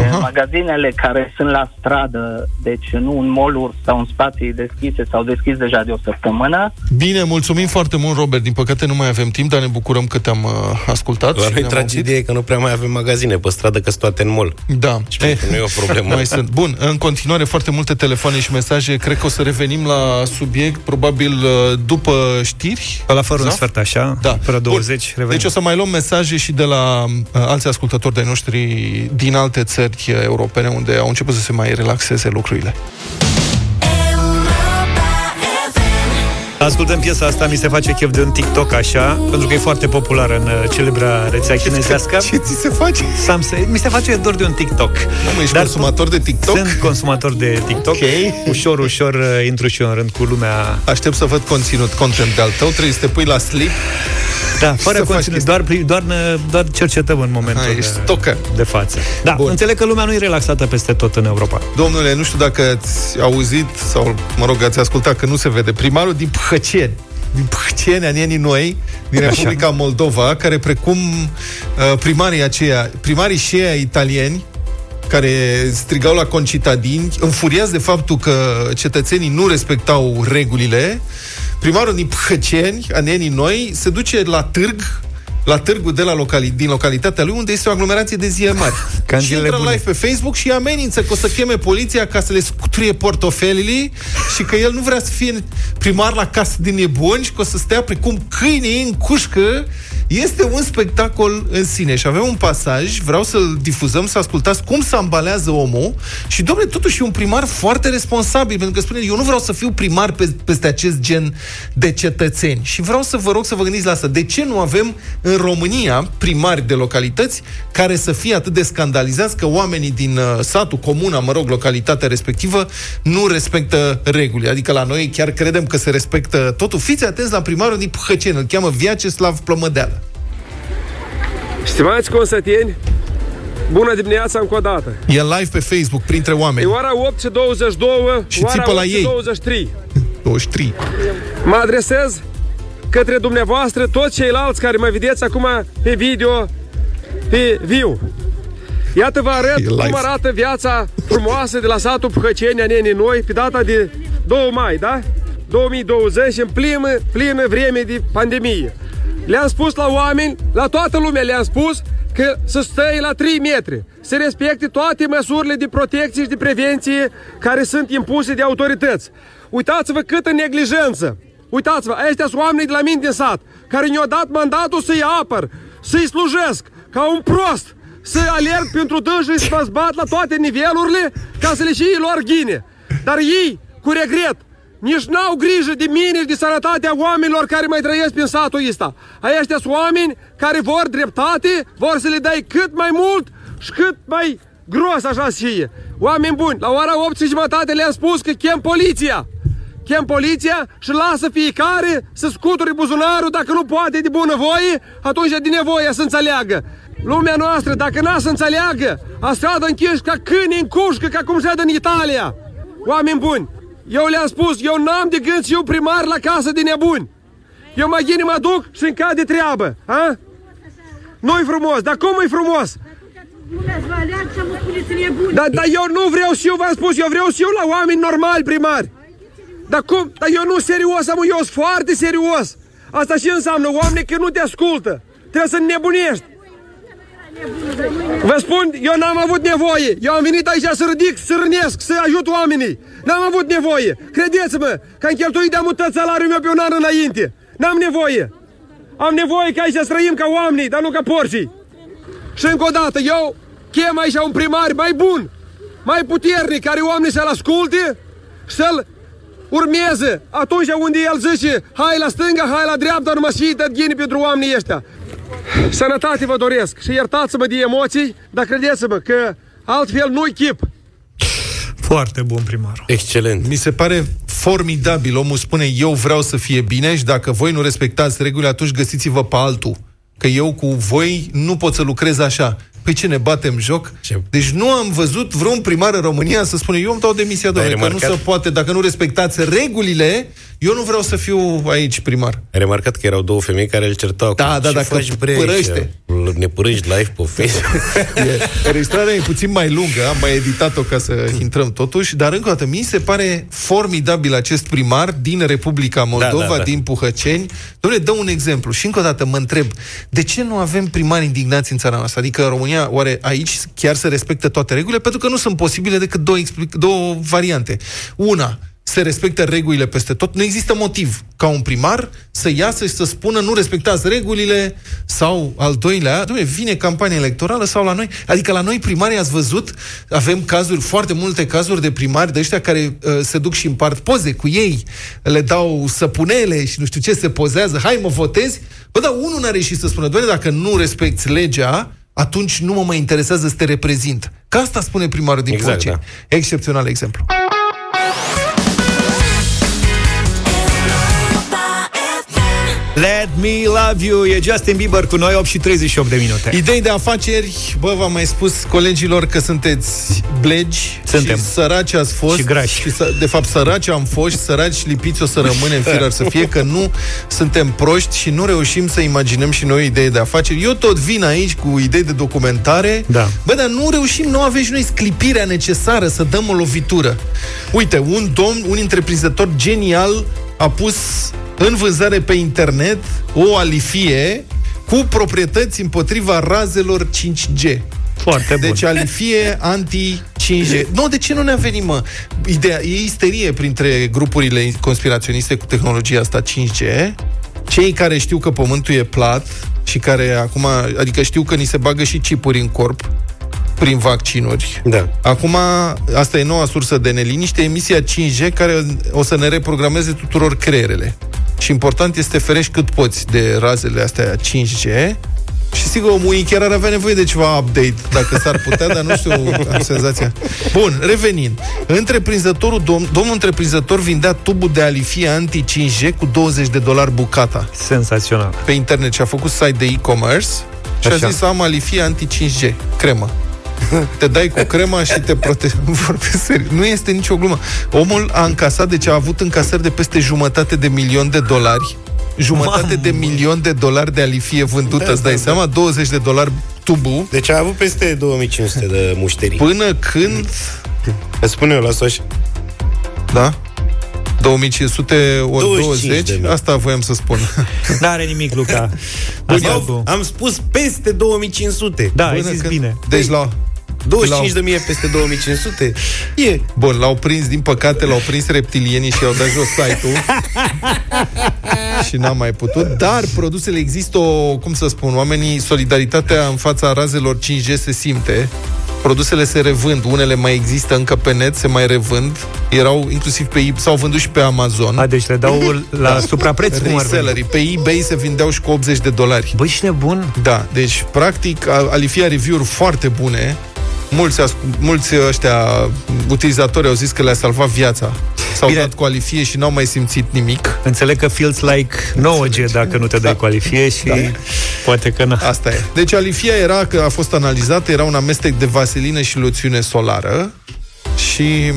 Aha. magazinele care sunt la stradă, deci nu în moluri sau în spații deschise, s-au deschis deja de o săptămână. Bine, mulțumim foarte mult, Robert. Din păcate nu mai avem timp, dar ne bucurăm că te-am uh, ascultat. La și noi ne-am tragedie e că nu prea mai avem magazine pe stradă, că sunt toate în mall. auzit. Da. Eh, nu e o problemă. Mai sunt. Bun, în continuare foarte multe telefoane și mesaje. Cred că o să revenim la subiect, probabil uh, după știri. Pe la fără un Da? sfert, așa, Da. fără Bun. 20, revenim. Deci o să mai luăm mesaje și de la uh, alți ascultători de noștri din alte țări uh, europene unde au început să se mai relaxeze lucrurile. Ascultăm piesa asta, mi se face chef de un TikTok așa, pentru că e foarte populară în uh, celebra rețea chinezească. Ce ți se face? Sam se, mi se face dor de un TikTok. Nu, mă, ești Dar consumator de TikTok? Sunt consumator de TikTok. Ok. Ușor, ușor uh, intru și eu în rând cu lumea. Aștept să văd conținut, content de-al tău. Trebuie să te pui la sleep. Da, fără să faci conținut, chestii. doar, pri- doar, ne- doar cercetăm în momentul Hai, ești de, stocă. de față. Da, Bun. înțeleg că lumea nu e relaxată peste tot în Europa. Domnule, nu știu dacă ați auzit sau, mă rog, ați ascultat că nu se vede. Primarul din Păhăceni, din Păhăceni, anienii noi, din Așa. Republica Moldova, care precum uh, primarii aceia, primarii și ei italieni, care strigau la concitadini, înfuriați de faptul că cetățenii nu respectau regulile, primarul din Păhăceni, anienii noi, se duce la târg, la târgul de la locali- din localitatea lui, unde este o aglomerație de zile mari. *laughs* Ca în și zilele intră bune. live pe Facebook și amenință că o să cheme poliția ca să le scuturie portofelii și că el nu vrea să fie primar la casă din nebuni și că o să stea precum câinii în cușcă este un spectacol în sine și avem un pasaj, vreau să-l difuzăm, să ascultați cum se ambalează omul și, domnule, totuși e un primar foarte responsabil, pentru că spune, eu nu vreau să fiu primar pe, peste acest gen de cetățeni. Și vreau să vă rog să vă gândiți la asta. De ce nu avem în România primari de localități care să fie atât de scandalizați că oamenii din uh, satul, comuna, mă rog, localitatea respectivă, nu respectă reguli. Adică la noi chiar credem că se respectă totul. Fiți atenți la primarul din Păhăceni, îl cheamă Viaceslav Plămădeală. Stimați consăteni, bună dimineața încă o dată. E live pe Facebook printre E oameni. ora 8 și 22, Și ora țipă la 8 și ei. 23. 23. *laughs* Mă adresez către dumneavoastră, toți ceilalți care mă vedeți acum pe video, pe viu. Iată vă arăt E live. cum arată viața frumoasă de la satul Puhăceni a nenii noi pe data de 2 mai, da? 2020, în plină, plină vreme de pandemie. Le-am spus la oameni, la toată lumea le-am spus că să stai la 3 metri, să respecte toate măsurile de protecție și de prevenție care sunt impuse de autorități. Uitați-vă câtă neglijență! Uitați-vă, ăștia sunt oamenii de la mine din sat, care ne-au dat mandatul să-i apăr, să-i slujesc, ca un prost, să alerg pentru dânsii și să mă zbat la toate nivelurile ca să le și ei lor ghine. Dar ei, cu regret, nici n-au grijă de mine și de sănătatea oamenilor care mai trăiesc prin satul ăsta. Aceștia sunt oameni care vor dreptate, vor să le dai cât mai mult și cât mai gros așa să fie. Oameni buni, la ora 8 și jumătate le-am spus că chem poliția. Chem poliția și lasă fiecare să scuture buzunarul dacă nu poate de bună voie, atunci e de nevoie să înțeleagă. Lumea noastră, dacă n-a să înțeleagă, a stradă închiși ca câini în cușcă, ca cum se în Italia. Oameni buni, eu le-am spus, eu n-am de gând să fiu primar la casă de nebuni. Eu mai ghini mă duc și îmi cade treabă, a? Nu-i frumos, dar cum e frumos? Dar, dar eu nu vreau să eu, v-am spus, eu vreau să eu la oameni normali primari. Dar cum? Dar eu nu serios, am eu sunt foarte serios. Asta și înseamnă oameni că nu te ascultă. Trebuie să nebunești. Vă spun, eu n-am avut nevoie. Eu am venit aici să ridic, să rânesc, să ajut oamenii. N-am avut nevoie. Credeți-mă că am cheltuit de mutat salariul meu pe un an înainte. N-am nevoie. Am nevoie ca aici să trăim ca oamenii, dar nu ca porcii. Și încă o dată, eu chem aici un primar mai bun, mai puternic, care oamenii să-l asculte, să-l urmeze atunci unde el zice hai la stânga, hai la dreapta, nu mă și ghini pentru oamenii ăștia. Sănătate vă doresc și iertați-mă de emoții, dar credeți-mă că altfel nu-i chip. Foarte bun primarul. Excelent. Mi se pare formidabil. Omul spune, eu vreau să fie bine și dacă voi nu respectați regulile, atunci găsiți-vă pe altul. Că eu cu voi nu pot să lucrez așa. Păi ce ne batem joc? Ce- Deci nu am văzut vreun primar în România să spune eu îmi dau demisia, Dar ai domnule, că nu remarcat? se poate, dacă nu respectați regulile, eu nu vreau să fiu aici primar. Ai remarcat că erau două femei care îl certau. Da, acum. da, Ce dacă faci, bre, părăște. aici? Ne părăști live pe Facebook. *laughs* E, Înregistrarea e puțin mai lungă, am mai editat-o ca să intrăm totuși, dar încă o dată, mi se pare formidabil acest primar din Republica Moldova, Da, da, da. din Puhăceni. Dom'le, dă un exemplu și încă o dată mă întreb, de ce nu avem primari indignați în țara noastră? Adică în România, oare aici chiar se respectă toate regulile? Pentru că nu sunt posibile decât două, explic- două variante. Una, se respectă regulile peste tot. Nu există motiv ca un primar să iasă și să spună nu respectați regulile sau al doilea, dom'le, vine campania electorală sau la noi. Adică la noi primarii ați văzut, avem cazuri, foarte multe cazuri de primari de ăștia care uh, se duc și împart poze cu ei, le dau săpunele și nu știu ce, se pozează, hai mă votezi. Bă, dar unul n-a reușit să spună, doamne, dacă nu respecti legea, atunci nu mă mai interesează să te reprezint. Ca asta spune primarul din Exact, Purceni. Excepțional exemplu. Let me love you E Justin Bieber cu noi 8 și 38 de minute Idei de afaceri, bă, v-am mai spus colegilor că sunteți blegi Suntem. și săraci ați fost. Și grași. Și să, de fapt, săraci am fost și săraci lipiți o să rămânem *laughs* firar să fie, că nu suntem proști și nu reușim să imaginăm și noi idei de afaceri. Eu tot vin aici cu idei de documentare, Da. bă, dar nu reușim, nu avem și noi sclipirea necesară să dăm o lovitură. Uite, un domn, un întreprinzător genial a pus în vânzare pe internet o alifie cu proprietăți împotriva razelor 5G. Foarte bun Deci alifie anti-5G. Nu, de ce nu ne-a venit, mă? Ideea, e isterie printre grupurile conspiraționiste cu tehnologia asta 5G. Cei care știu că pământul e plat și care acum, adică știu că ni se bagă și chipuri în corp prin vaccinuri. Da. Acum, asta e noua sursă de neliniște, emisia 5G care o să ne reprogrameze tuturor creierele. Și important este să te ferești cât poți de razele astea 5G și sigur, omul chiar ar avea nevoie de ceva update, dacă s-ar putea, dar nu știu, am senzația. Bun, revenind. Întreprinzătorul, dom- domnul întreprinzător vindea tubul de alifie anti-5G cu 20 de dolari bucata. Sensațional. Pe internet și a făcut site de e-commerce și Așa. a zis am alifie anti-5G, cremă. *laughs* Te dai cu crema și te protejează. *laughs* Vorbesc serios. Nu este nicio glumă. Omul a încasat, deci a avut încasări de peste jumătate de milion de dolari jumătate Mamă. de milion de dolari de alifie vândută, Da, îți dai da, seama? 20 de dolari tubul. Deci a avut peste 2500 de mușterii. Până când... Îți spune eu, las-o așa. Da? 2500 ori 25 de 20, mii. asta voiam să spun. *laughs* N-are nimic, Luca. Bun, Asta eu cu... am spus peste 2500. Da, ai Până zis când- bine. Deci la... 25 de mii peste 2500? E. Bun, l-au prins, din păcate, l-au prins reptilienii și i-au dat jos site-ul *laughs* și n-am mai putut, dar produsele există o, cum să spun, oamenii, solidaritatea în fața razelor 5G se simte, produsele se revând, unele mai există încă pe net, se mai revând, erau inclusiv pe eBay, s-au vândut și pe Amazon. A, deci le dau la suprapreț, cum ar veni. Resellerii. Pe eBay se vindeau și cu 80 de dolari. Băi, și nebun. Da, deci, practic, a- Alifia review-uri foarte bune. Mulți, ascu- mulți ăștia utilizatori au zis că le-a salvat viața. S-au Bine. dat cu Alifie și n-au mai simțit nimic. Înțeleg că feels like 9G dacă nu te dai cu alifie și poate că na. Asta e. Deci Alifia era, că a fost analizată, era un amestec de vaselină și loțiune solară și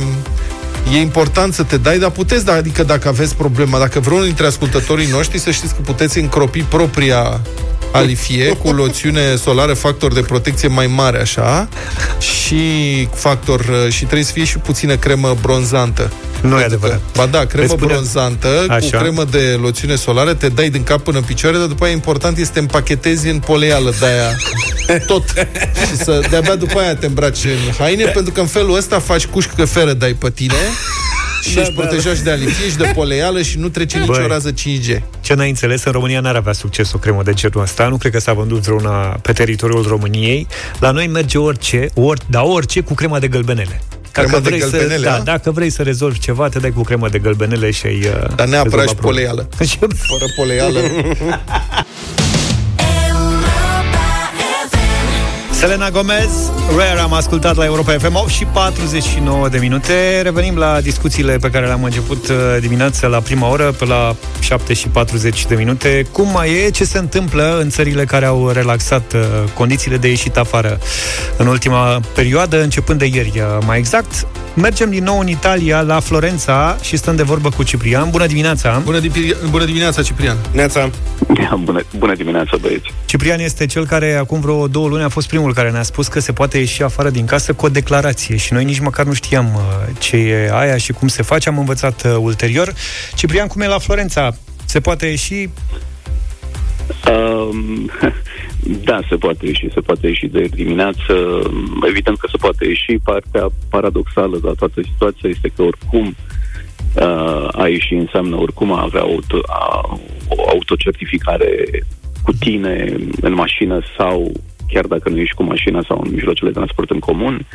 e important să te dai, dar puteți, da, adică dacă aveți problema, dacă vreunul dintre ascultătorii noștri, să știți că puteți încropi propria alifie cu loțiune solară, factor de protecție mai mare, așa, și factor, uh, și trebuie să fie și puțină cremă bronzantă. Nu e adevărat. Ba da, cremă Îți spune- bronzantă Așa. cu cremă de loțiune solară, te dai din cap până în picioare, dar după aia important este să te împachetezi în poleală de aia tot. și să de-abia după aia te îmbraci în haine, pentru că în felul ăsta faci cușcă feră dai pe tine și Da, ești da, protejat și de alifie și de poleală și nu trece nicio Băi. rază 5G. Ce n-ai înțeles, în România n-ar avea succes o cremă de genul ăsta. Nu cred că s-a vândut vreuna pe teritoriul României. La noi merge orice, or, dar orice cu crema de gălbenele. Cremă Dacă de vrei, să, gălbenele, da, a? dacă vrei să rezolvi ceva, te dai cu cremă de gălbenele și ai uh, Dar neapărat rezolvat și problema. poleală. *laughs* Și- Fără poleală. *laughs* Selena Gomez, Rare am ascultat la Europa FM 8 și 49 de minute. Revenim la discuțiile pe care le-am început uh, dimineața la prima oră, pe la 7 și 40 de minute. Cum mai e, ce se întâmplă în țările care au relaxat uh, condițiile de ieșit afară în ultima perioadă, începând de ieri uh, mai exact. Mergem din nou în Italia, la Florența și stăm de vorbă cu Ciprian. Bună dimineața! Bună, di- bună dimineața, Ciprian! Neața. Bună, bună dimineața, băieți. Ciprian este cel care acum vreo două luni a fost primul care ne-a spus că se poate ieși afară din casă cu o declarație și noi nici măcar nu știam uh, ce e aia și cum se face, am învățat uh, ulterior. Ciprian, cum e la Florența? Se poate ieși? Um, *laughs* da, se poate ieși, se poate ieși de dimineață. Evident că se poate ieși. Partea paradoxală la toată situația este că oricum uh, a ieși înseamnă oricum a avea auto, a, o autocertificare cu tine în mașină sau chiar dacă nu ești cu mașina sau în mijloacele de transport în comun,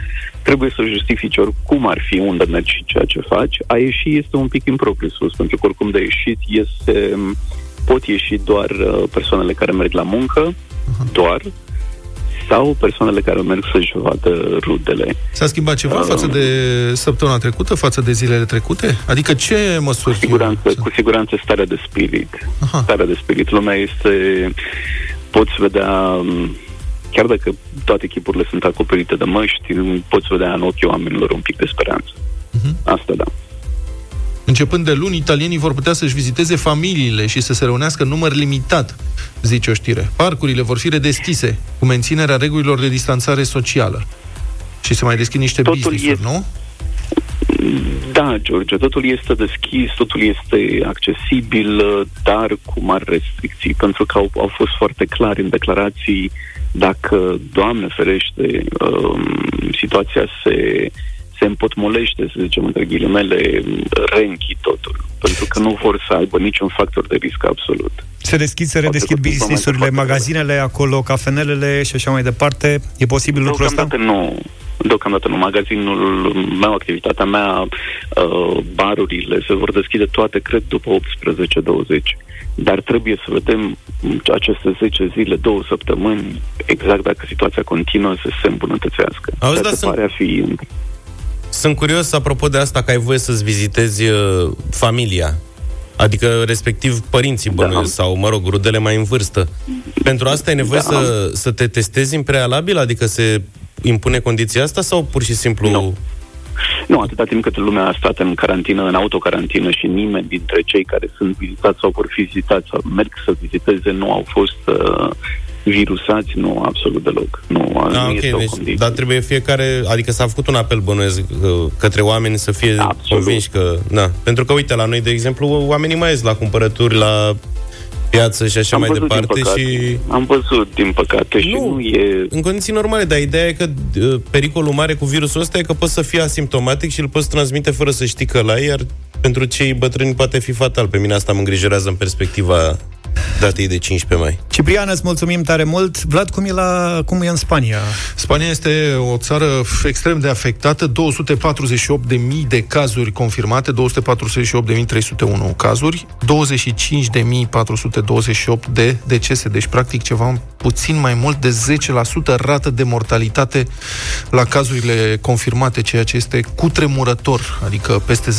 trebuie să justifici oricum ar fi unde mergi și ceea ce faci. A ieși este un pic impropriu sus, pentru că oricum de ieșit este, pot ieși doar uh, persoanele care merg la muncă, doar, sau persoanele care merg să-și vadă rudele. S-a schimbat ceva Uh, față de săptămâna trecută, față de zilele trecute? Adică ce măsuri? Cu siguranță, cu siguranță starea de spirit. Aha. Starea de spirit. Lumea este... Poți vedea... m, Chiar dacă toate echipurile sunt acoperite de măști, poți vedea în ochii oamenilor un pic de speranță. Mhm. Asta da. Începând de luni, italienii vor putea să-și viziteze familiile și să se reunească în număr limitat, zice o știre. Parcurile vor fi redeschise, cu menținerea regulilor de distanțare socială. Și se mai deschid niște Totul business-uri, e- nu? Da, George, totul este deschis, totul este accesibil, uh, dar cu mari restricții, pentru că au, au fost foarte clari în declarații dacă, Doamne ferește, um, situația se, se împotmolește, să zicem, între ghilimele, reînchid totul. Pentru că nu vor să aibă niciun factor de risc absolut. Se deschid, se redeschid business-urile, magazinele acolo, cafenelele și așa mai departe. E posibil lucrul ăsta? nu. Deocamdată nu. Magazinul meu, activitatea mea, uh, barurile se vor deschide toate, cred, după 18-20. Dar trebuie să vedem aceste 10 zile, două săptămâni, exact dacă situația continuă să se îmbunătățească. Auzi, da, se sunt... pare a fi sunt curios, apropo de asta, că ai voie să-ți vizitezi uh, familia. Adică, respectiv, părinții bănuiesc da. sau, mă rog, rudele mai în vârstă. Pentru asta e nevoie da. să, să te testezi în prealabil? Adică se impune condiția asta sau pur și simplu... Nu. Nu, atâta timp cât lumea a stat în carantină, în autocarantină și nimeni dintre cei care sunt vizitați sau vor fi vizitați sau merg să viziteze nu au fost uh, virusați, nu, absolut deloc. Nu, ah, nu okay, este deci, o condiție. Dar trebuie fiecare, adică s-a făcut un apel bănuiesc uh, către oameni să fie absolut. convinși că, da, pentru că uite, la noi, de exemplu, oamenii mai ies la cumpărături, la piață și așa Am mai văzut, departe din păcate. și... Am văzut, din păcate, și nu e... În condiții normale, dar ideea e că uh, pericolul mare cu virusul ăsta e că poți să fii asimptomatic și îl poți transmite fără să știi că la iar pentru cei bătrâni poate fi fatal. Pe mine asta mă îngrijorează în perspectiva datei de 15 mai. Ciprian, îți mulțumim tare mult. Vlad, cum e, la, cum e în Spania? Spania este o țară extrem de afectată, 248.000 de cazuri confirmate, 248.301 cazuri, 25.428 de decese, deci practic ceva puțin mai mult de 10% rată de mortalitate la cazurile confirmate, ceea ce este cutremurător, adică peste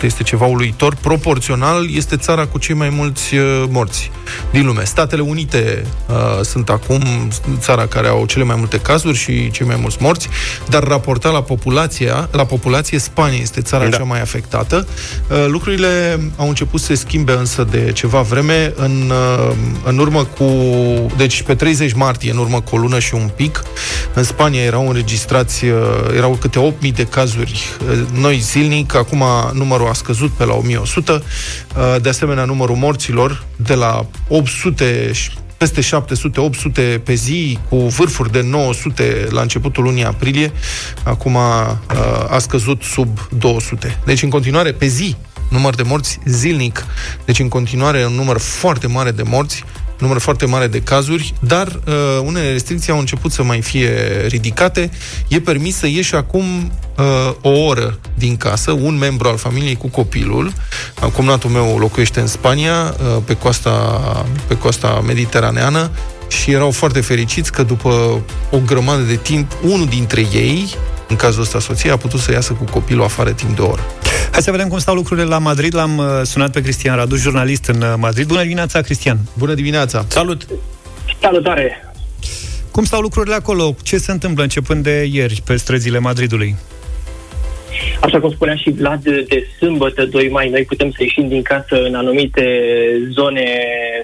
10% este ceva uluitor. Proporțional este țara cu cei mai mulți uh, morți din lume. Statele Unite uh, sunt acum țara care au cele mai multe cazuri și cei mai mulți morți, dar raportat la populația, la populație, Spania este țara da. cea mai afectată. Uh, lucrurile au început să se schimbe însă de ceva vreme în, uh, în urmă cu deci pe 30 martie, în urmă cu o lună și un pic, în Spania erau înregistrați uh, erau câte 8.000 de cazuri uh, noi zilnic, acum numărul a scăzut pe la 1100, uh, de asemenea numărul morților de la 800 peste 700-800 pe zi, cu vârfuri de 900 la începutul lunii aprilie, acum a, a scăzut sub 200. Deci, în continuare, pe zi, număr de morți zilnic. Deci, în continuare, un număr foarte mare de morți număr foarte mare de cazuri, dar uh, unele restricții au început să mai fie ridicate. E permis să ieși acum uh, o oră din casă, un membru al familiei cu copilul. Cumnatul meu locuiește în Spania, uh, pe coasta, pe coasta mediteraneană, și erau foarte fericiți că după o grămadă de timp, unul dintre ei, în cazul ăsta soția, a putut să iasă cu copilul afară timp de o oră. Hai să vedem cum stau lucrurile la Madrid. L-am uh, sunat pe Cristian Radu, jurnalist în uh, Madrid. Bună dimineața, Cristian! Bună dimineața! Salut! Salutare! Cum stau lucrurile acolo? Ce se întâmplă începând de ieri pe străzile Madridului? Așa cum spunea și Vlad, de sâmbătă 2 mai, noi putem să ieșim din casă în anumite zone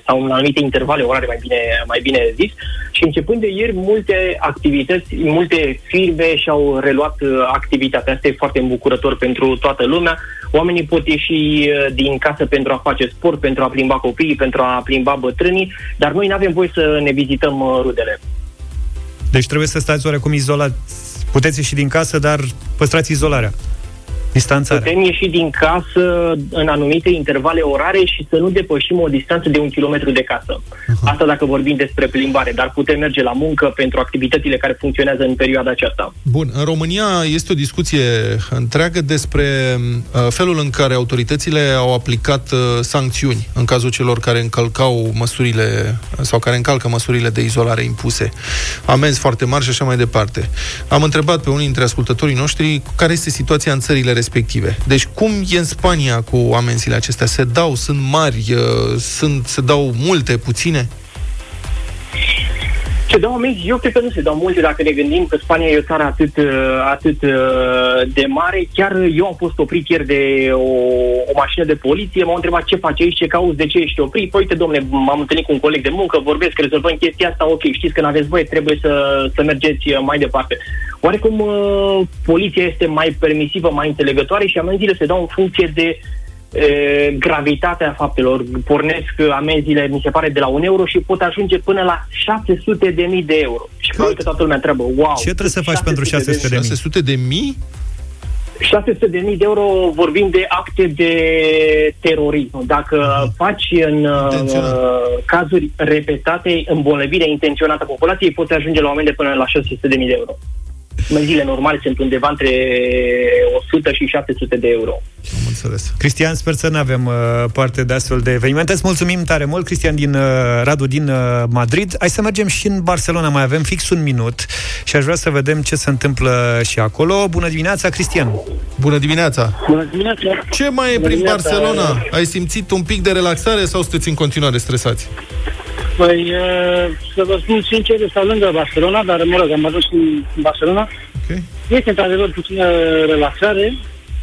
sau în anumite intervale orare, mai bine, mai bine zis. Și începând de ieri, multe activități, multe firme și-au reluat uh, activitatea. Asta e foarte îmbucurător pentru toată lumea. Oamenii pot ieși uh, din casă pentru a face sport, pentru a plimba copiii, pentru a plimba bătrânii, dar noi nu avem voie să ne vizităm uh, rudele. Deci trebuie să stați oarecum izolați. Puteți ieși din casă, dar păstrați izolarea. Distanțarea. Putem ieși din casă în anumite intervale orare și să nu depășim o distanță de un kilometru de casă. Uh-huh. Asta dacă vorbim despre plimbare, dar putem merge la muncă pentru activitățile care funcționează în perioada aceasta. Bun, în România este o discuție întreagă despre uh, felul în care autoritățile au aplicat uh, sancțiuni în cazul celor care încălcau măsurile sau care încalcă măsurile de izolare impuse. Amenzi foarte mari și așa mai departe. Am întrebat pe unii dintre ascultătorii noștri care este situația în țările respective. Deci cum e în Spania cu amenziile acestea? Se dau, sunt mari, uh, sunt, se dau multe, puține? Se dau amenzi? Eu cred că nu se dau multe dacă ne gândim că Spania e o țară atât, uh, atât uh, de mare. Chiar eu am fost oprit ieri de o, o mașină de poliție, m-au întrebat ce faci aici, ce cauți, de ce ești oprit. Păi, uite, domne, m-am întâlnit cu un coleg de muncă, vorbesc, rezolvăm chestia asta, ok, știți că nu aveți voie, trebuie să, să mergeți mai departe. Oarecum uh, poliția este mai permisivă, mai înțelegătoare și amenziile se dau în funcție de e, gravitatea faptelor. Pornesc amenziile, mi se pare, de la un euro și pot ajunge până la 600 de mii de euro. Și probabil că toată lumea întreabă, wow. Ce trebuie să faci pentru 600 de mii? 600 de mii? 600.000 de euro vorbim de acte de terorism. Dacă faci în uh, cazuri repetate îmbolnăvire intenționată a populației, poți ajunge la oameni de până la 600.000 de euro. Menzile normale sunt undeva între 100 și 700 de euro. Am înțeles. Cristian, sper să nu avem uh, parte de astfel de evenimente. Îți mulțumim tare mult, Cristian din uh, Radu din uh, Madrid. Hai să mergem și în Barcelona, mai avem fix un minut și aș vrea să vedem ce se întâmplă și acolo. Bună dimineața, Cristian! Bună dimineața! Bună dimineața! Ce mai e Bună prin dimineața. Barcelona? Ai simțit un pic de relaxare sau sunteți în continuare stresați? Păi, uh, să vă spun sincer, stau lângă Barcelona, dar, mă rog, am ajuns în Barcelona. Ok. Este, într-adevăr, puțină relaxare.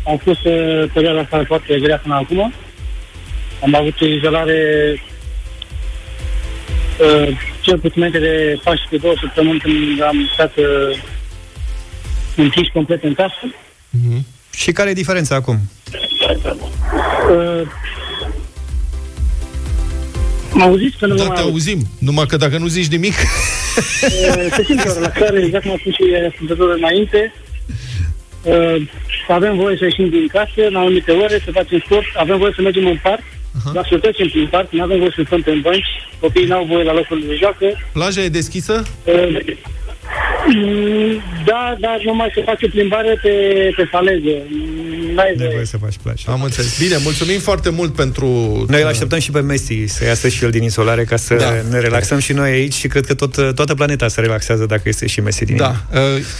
Am fost uh, perioada asta foarte grea până acum. Am avut izolare uh, cel puțin înainte de 14 săptămâni când am stat uh, închis complet în casă. Și care e diferența acum? Uh, mă auziți? Că nu Da, mă te aud. auzim. Numai că dacă nu zici nimic... Uh, se simte o relaxare, exact cum a spus și ascultătorul înainte. Uh, avem voie să ieșim din casă în anumite ore, să facem sport, avem voie să mergem în parc, uh-huh. dar să trecem prin parc, nu avem voie să stăm pe bănci, copiii n-au voie la locul de joacă. Plaja e deschisă? Uh, mm, da, dar numai să faci o plimbare pe, pe faleză. N-ai Nu voie. voie să faci plajă. Am înțeles. Bine, mulțumim foarte mult pentru... Noi îl așteptăm și pe Messi să iasă și el din izolare ca să Da. ne relaxăm și noi aici și cred că tot, toată planeta se relaxează dacă este și Messi din Da, uh,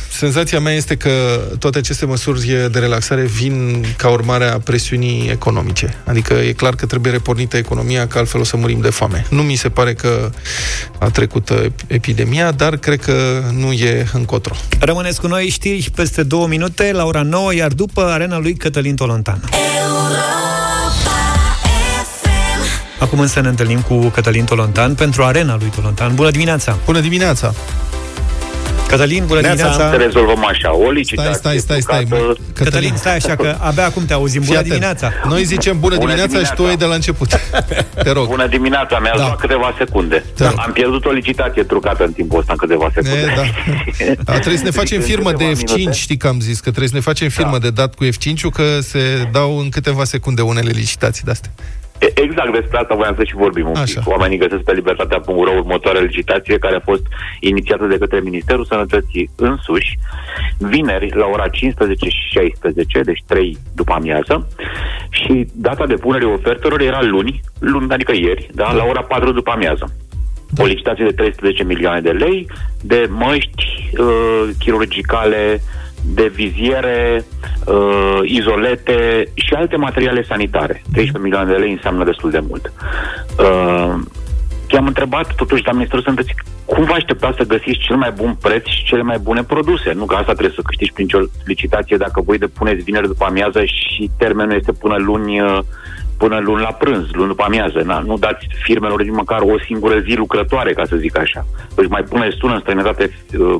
senzația mea este că toate aceste măsuri de relaxare vin ca urmare a presiunii economice. Adică e clar că trebuie repornită economia, că altfel o să murim de foame. Nu mi se pare că a trecut uh, epidemia, dar cred că nu e încotro. Rămâneți cu noi, știri peste două minute, la ora 9, iar după arena lui Cătălin Tolontan. Acum însă ne întâlnim cu Cătălin Tolontan pentru arena lui Tolontan. Bună dimineața! Bună dimineața! Cătălin, bună dimineața! Să rezolvăm așa, o licitație Stai, stai, stai, stai. trucată. Cătălin, stai așa că abia acum te auzim. Bună Fii atent. dimineața! Noi zicem bună, Bună dimineața, și tu dimineața. e de la început. *laughs* Te rog. Bună dimineața, mi-a Da. luat câteva secunde. Te rog. Am pierdut o licitație trucată în timpul ăsta în câteva secunde. E, da. *laughs* A, trebuie să ne facem Deci, în firmă de câteva F5, minute. știi că am zis, că trebuie să ne facem firmă de dat cu F5 că se dau în câteva secunde unele licitații de-astea. E- Exact despre asta voiam să și vorbim un Așa. pic. Oamenii găsesc pe libertatea.ro următoarea licitație care a fost inițiată de către Ministerul Sănătății însuși, vineri la ora 15 și 16, deci 3 după amiază, și data depunerii ofertelor era luni, luni adică ieri, da, la ora 4 după amiază. O licitație de 13 milioane de lei, de măști uh, chirurgicale, de viziere, uh, izolete și alte materiale sanitare. 13 milioane de lei înseamnă destul de mult. Uh, I-am întrebat totuși la Ministerul Sănătății cum vă așteptați să găsiți cel mai bun preț și cele mai bune produse. Nu că asta trebuie să câștigi prin o licitație dacă voi depuneți vineri după amiază și termenul este până luni uh, până luni la prânz, luni după amiază. Na, nu dați firmelor nici măcar o singură zi lucrătoare, ca să zic așa. Deci mai puneți sună în străinătate uh,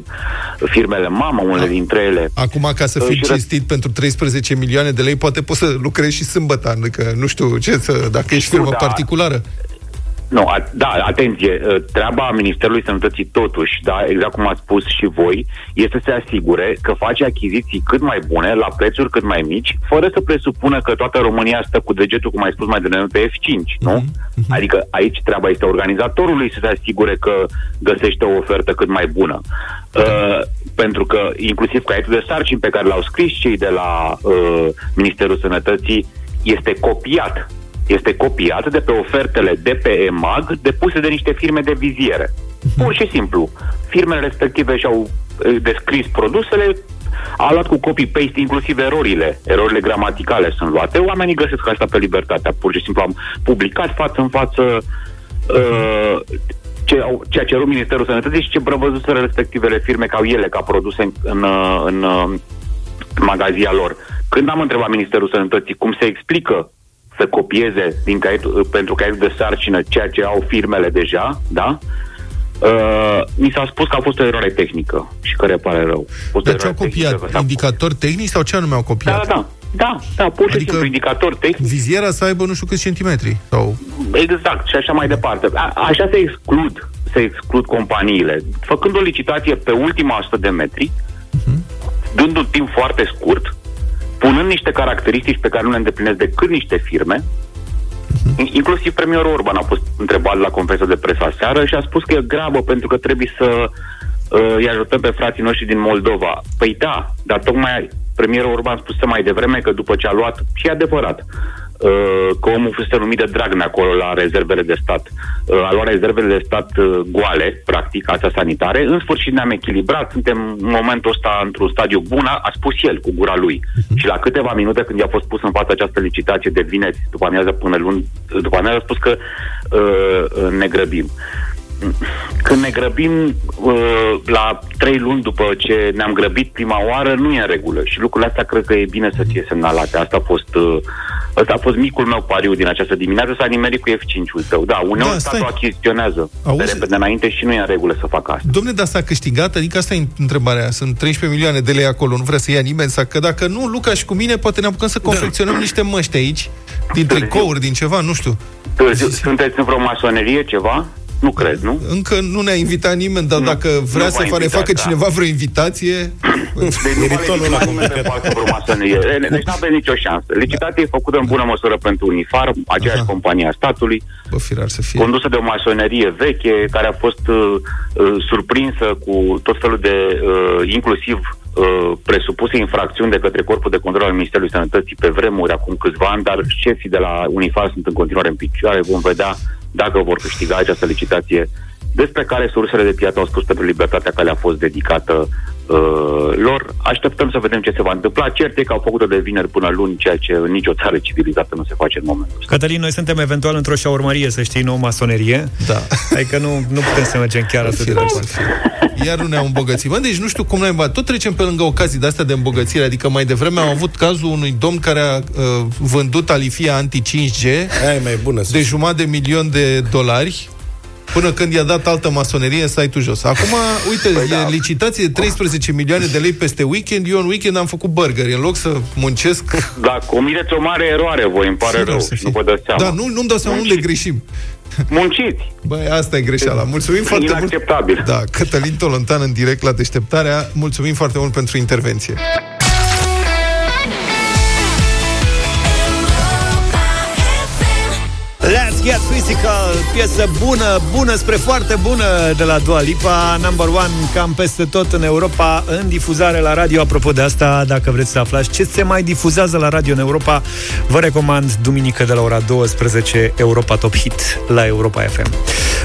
firmele mamă, unele dintre ele. Acum, ca să Uh, fii și ră- cinstit pentru 13 milioane de lei, poate poți să lucrezi și sâmbătă, adică nu știu ce să, dacă ești Știu, firmă da. particulară. Nu, a, da, atenție, uh, treaba Ministerului Sănătății totuși, da, exact cum ați spus și voi, este să se asigure că face achiziții cât mai bune, la prețuri cât mai mici, fără să presupună că toată România stă cu degetul, cum ai spus mai devreme, pe F5, nu? Adică aici treaba este organizatorului să se asigure că găsește o ofertă cât mai bună. Uh, pentru că inclusiv caietul de sarcini pe care l-au scris cei de la uh, Ministerul Sănătății este copiat este copiat de pe ofertele de pe EMAG depuse de niște firme de viziere. Pur și simplu. Firmele respective și-au eh, descris produsele, a luat cu copy-paste inclusiv erorile. Erorile gramaticale sunt luate. Oamenii găsesc asta pe libertatea. Pur și simplu am publicat față în față uh, ce, au- ce a cerut Ministerul Sănătății și ce prevăzuseră respectivele firme ca ele, ca produse în, în, uh, în uh, magazia lor. Când am întrebat Ministerul Sănătății cum se explică să copieze din caietul, pentru caietul de sarcină ceea ce au firmele deja, da? Uh, mi s-a spus că a fost o eroare tehnică și că repare rău. A fost o Dar ce au eroare tehnică, că copiat? s-a- Indicatori tehnici sau ce anume au Da, copiat? da, da. Da, da, pur și Adică- simplu indicator tehnic. Viziera să aibă nu știu câți centimetri. Sau... Exact, și așa mai departe. A, așa se exclud, se exclud companiile. Făcând o licitație pe ultima 100 de metri, dând un timp foarte scurt, spunând niște caracteristici pe care nu le îndeplinesc decât niște firme, In- Inclusiv premierul Orban a fost întrebat la conferința de presă aseară și a spus că e grabă pentru că trebuie să uh, îi ajutăm pe frații noștri din Moldova. Păi da, dar tocmai premierul Orban spuse mai devreme că după ce a luat, și e adevărat, uh, că omul fusese numit de Dragnea acolo la rezervele de stat. Uh, a luat rezervele de stat uh, goale, practic, astea sanitare. În sfârșit ne-am echilibrat, suntem în momentul ăsta într-un stadiu bun, a, a spus el cu gura lui. Și la câteva minute când i-a fost pus în fața această licitație de vineri, după amiază până luni, după amiază a spus că uh, ne grăbim. Când ne grăbim uh, la trei luni după ce ne-am grăbit prima oară, nu e în regulă. Și lucrurile astea cred că e bine să fie semnalate. Asta a fost, uh, asta a fost micul meu pariu din această dimineață, s-a nimerit cu F5-ul tău. Da, uneori Da, da, stai. statul achiziționează Auzi? pe repede înainte și nu e în regulă să facă asta. Domne, dar s-a câștigat? Adică asta e întrebarea. Sunt 13 milioane de lei acolo, nu vrea să ia nimeni. Sau că dacă nu, Luca și cu mine, poate ne apucăm să confecționăm niște măști aici, din tricouri, din ceva, nu știu. Târziu, sunteți în vreo masonerie, ceva? Nu cred, nu? Încă nu ne-a invitat nimeni, dar Nu, dacă vrea nu să v-a fa- ne invitat, facă da. cineva vreo invitație... Deci nu vale nici nimeni pe față vreo masonerie. Deci nu aveți nicio șansă. Licitația e făcută în bună măsură pentru Unifar, aceeași companie a statului, Bă, firar să fie. condusă de o masonerie veche, care a fost uh, uh, surprinsă cu tot felul de, uh, inclusiv uh, presupuse infracțiuni de către Corpul de Control al Ministerului Sănătății pe vremuri, acum câțiva ani, dar șefii de la Unifar sunt în continuare în picioare. Vom vedea dacă vor câștiga această licitație despre care sursele de piață au spus pentru libertatea care a fost dedicată uh, lor. Așteptăm să vedem ce se va întâmpla. Cert e că au făcut-o de vineri până luni, ceea ce în nicio țară civilizată nu se face în momentul ăsta. Cătălin, noi suntem eventual într-o șaurmărie, să știi, nouă masonerie. Da. Adică nu, nu putem să mergem chiar atât de departe. Iar nu ne-am îmbogățit. Bă, deci nu știu cum noi tot trecem pe lângă ocazii de astea de îmbogățire. Adică mai devreme am avut cazul unui domn care a uh, vândut alifia anti-5G Aia e mai bună. de jumătate de milion de dolari până când i-a dat altă masonerie în site-ul jos. Acum, uite, păi e da. licitație de 13 milioane de lei peste weekend. Eu în weekend am făcut burgeri. În loc să muncesc... Da, comiteți o mare eroare, voi îmi pare Sigur rău. să fie. Nu vă dați seama. Da, nu, nu-mi dau seama unde greșim. Munciți. Băi, asta e greșeala. Mulțumim foarte mult. Inacceptabil. Da, Cătălin Tolontan în direct la deșteptarea. Mulțumim foarte mult pentru intervenție. Get Physical, piesă bună, bună spre foarte bună de la Dua Lipa, number one cam peste tot în Europa, în difuzare la radio. Apropo de asta, dacă vreți să aflați ce se mai difuzează la radio în Europa, vă recomand duminică de la ora 12 Europa Top Hit la Europa FM.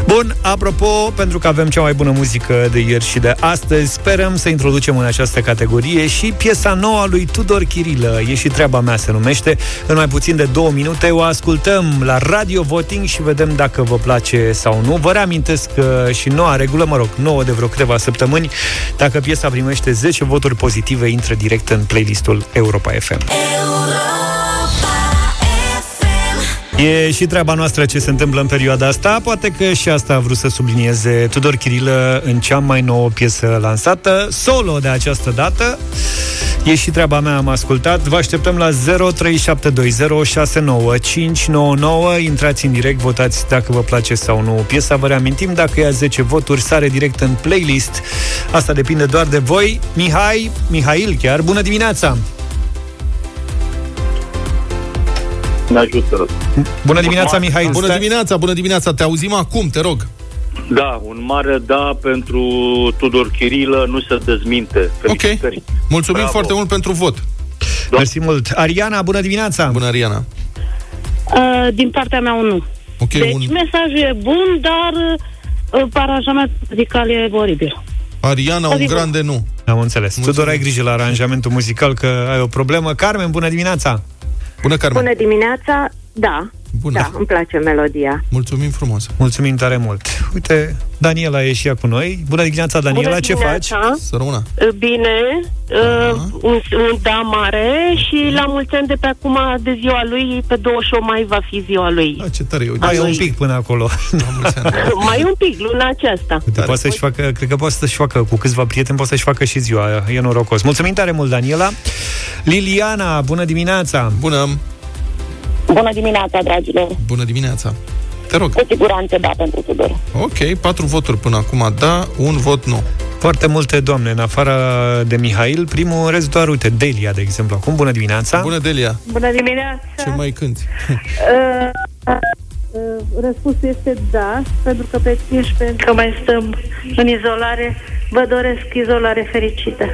Bun, apropo, pentru că avem cea mai bună muzică de ieri și de astăzi, sperăm să introducem în această categorie și piesa nouă a lui Tudor Chirilă. E și treaba mea se numește. În mai puțin de două minute o ascultăm la Radio Voting și vedem dacă vă place sau nu. Vă reamintesc că și noua regulă, mă rog, nouă de vreo câteva săptămâni, dacă piesa primește 10 voturi pozitive, intră direct în playlistul Europa FM. E și treaba noastră ce se întâmplă în perioada asta. Poate că și asta a vrut să sublinieze Tudor Chirilă în cea mai nouă piesă lansată, solo de această dată. E și treaba mea, am ascultat. Vă așteptăm la 0372069599. Intrați în direct, votați dacă vă place sau nu piesa. Vă reamintim, dacă ia 10 voturi, sare direct în playlist. Asta depinde doar de voi. Mihai, Mihail chiar, bună dimineața! Ne ajută. Bună dimineața, Mihai! Bună dimineața, bună dimineața. Te auzim acum, te rog. Da, un mare da pentru Tudor Chirilă, nu se dezminte. Felicitări. Mulțumim Bravo. foarte mult pentru vot. Mersi mult. Ariana, bună dimineața! Bună, Ariana. Uh, din partea mea, un nu. Ok, deci, un... mesajul e bun, dar uh, aranjamentul muzical e oribil. Ariana, un Adică- grande nu. Am înțeles. Mulțumim. Tudor, ai grijă la aranjamentul muzical, că ai o problemă. Carmen, bună dimineața! Bună, Carmen. Bună dimineața, da. Bună. Da, îmi place melodia. Mulțumim frumos. Mulțumim tare mult. Uite, Daniela e și ea cu noi. Bună dimineața, Daniela, Bună ce dimineața. faci? Să rămână. Uh, Bine, uh, un, un da mare și la mulți ani de pe acum de ziua lui, pe 28 mai va fi ziua lui. A, ce tare, uite. Mai e un pic până acolo. *laughs* mai un pic, luna aceasta. Uite, poate să-și facă, cred că poate să-și facă cu câțiva prieteni, poate să-și facă și ziua. E norocos. Mulțumim tare mult, Daniela. Liliana, bună dimineața! Bună! Bună dimineața, dragilor! Bună dimineața! Te rog. Cu siguranță da pentru Tudor. Ok, patru voturi până acum, da, un vot nu. Foarte multe doamne, în afara de Mihail, primul în rest doar, uite, Delia, de exemplu. Acum, bună dimineața! Bună, Delia! Bună dimineața! Ce mai cânti? *laughs* Uh, uh, răspunsul este da, pentru că pe 15 că mai stăm în izolare, vă doresc izolare fericită.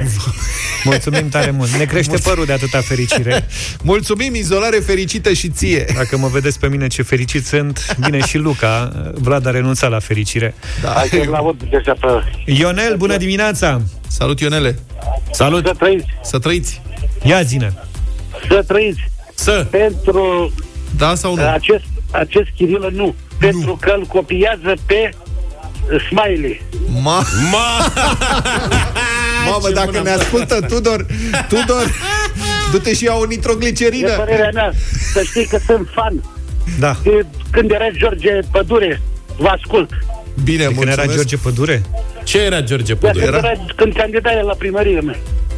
Mulțumim tare mult. Ne crește părul de atâta fericire. Mulțumim, izolare fericită și ție. Dacă mă vedeți pe mine ce fericit sunt, bine și Luca. Vlad a renunțat la fericire. Da. Hai că l-aud deja pe... Ionel, bună dimineața! Salut, Ionele! Salut! Să trăiți! Să trăiți! Ia zine! Să trăiți! Să! Pentru Da sau nu? acest, acest Chirilă nu. Pentru că îl copiază pe Smiley. Ma... Ma... *laughs* Mamă, dacă ne ascultă Tudor, Tudor, du-te și ia o E nitroglicerină. părerea mea. Să știi că sunt fan. Da. De, când era George Pădure, vă ascult. Bine, De când mulțumesc. era George Pădure? Ce era George De când, Pădure? era, când candida el la primărie mea.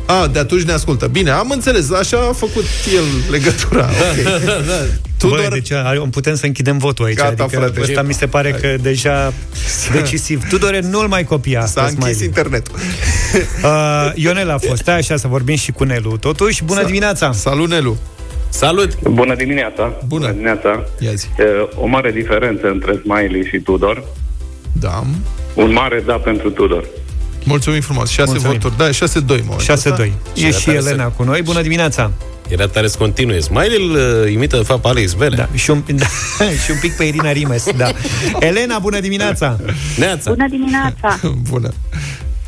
A, de atunci ne ascultă. Bine, am înțeles. Așa a făcut el legătura. *laughs* Okay. Da, da. Tudor... Băi, deci a- putem să închidem votul aici. Gata, adică frate. Ăsta mi se pare că deja decisiv. Tudore, nu-l mai copia. S-a pe închis Smiley. internetul. *laughs* Uh, Ionel a fost, stai așa să vorbim și cu Nelu. Totuși, bună Sa- dimineața! Salut, Nelu! Salut! Bună dimineața! Bună. dimineața! Ia zi. E, O mare diferență între Smiley și Tudor. Da. Un mare da pentru Tudor. Mulțumim frumos. 6 Mulțumim. voturi. Da, 6-2 în momentul 6-2. ăsta. E era și tare Elena să- cu noi. Bună dimineața! Era tare să continue. Smiley îl uh, imită, de fapt, pe Alex Bele. Da, și un, da, *laughs* și un pic pe Irina Rimes, da. *laughs* Elena, bună dimineața! Neața. Bună dimineața! *laughs* Bună.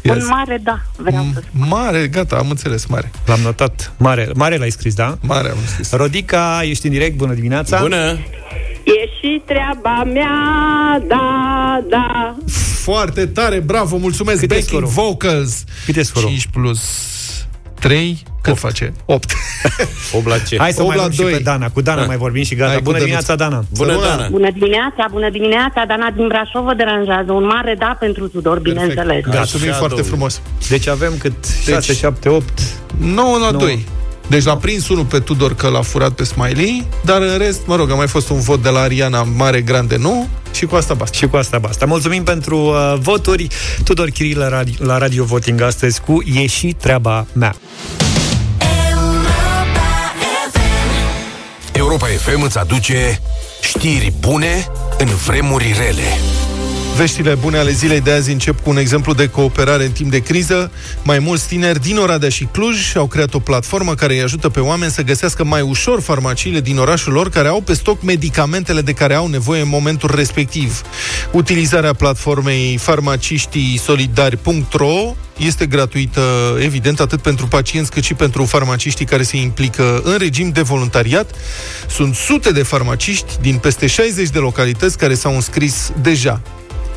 Ia Un zi. mare da, vreau să spun. Mare, gata, am înțeles, mare. L-am notat. Mare, mare l-ai scris, da? Mare am scris. Rodica, ești în direct, bună dimineața! Bună! E și treaba mea, da, da. Foarte tare, bravo, mulțumesc. Cât e Backing scorul? vocals. Cât e scorul? 5 plus 3, cât face? 8. 8 *laughs* la ce? Hai să 8 mai la luăm și 2. pe Dana. Cu Dana Ah. mai vorbim și gata. Hai cu bună Dănuț. dimineața, Dana! Bună, Bună. Dana! Bună dimineața, bună dimineața, Dana din Brașov vă deranjează. Un mare da pentru Tudor, bineînțeles. Perfect. Mulțumim Așa, foarte domnule. frumos. Deci avem cât? 6, 7, 8... 9 la Nouă. 2. Deci l-a prins unul pe Tudor că l-a furat pe Smiley, dar în rest, mă rog, a mai fost un vot de la Ariana Mare Grande Nu și cu asta basta. Și cu asta basta. Mulțumim pentru uh, voturi. Tudor Chiril la, radio, la Radio Voting astăzi cu E și treaba mea. Europa FM îți aduce știri bune în vremuri rele. Veștile bune ale zilei de azi încep cu un exemplu de cooperare în timp de criză. Mai mulți tineri din Oradea și Cluj au creat o platformă care îi ajută pe oameni să găsească mai ușor farmaciile din orașul lor care au pe stoc medicamentele de care au nevoie în momentul respectiv. Utilizarea platformei farmaciștii solidari.ro este gratuită, evident, atât pentru pacienți cât și pentru farmaciștii care se implică în regim de voluntariat. Sunt sute de farmaciști din peste 60 de localități care s-au înscris deja.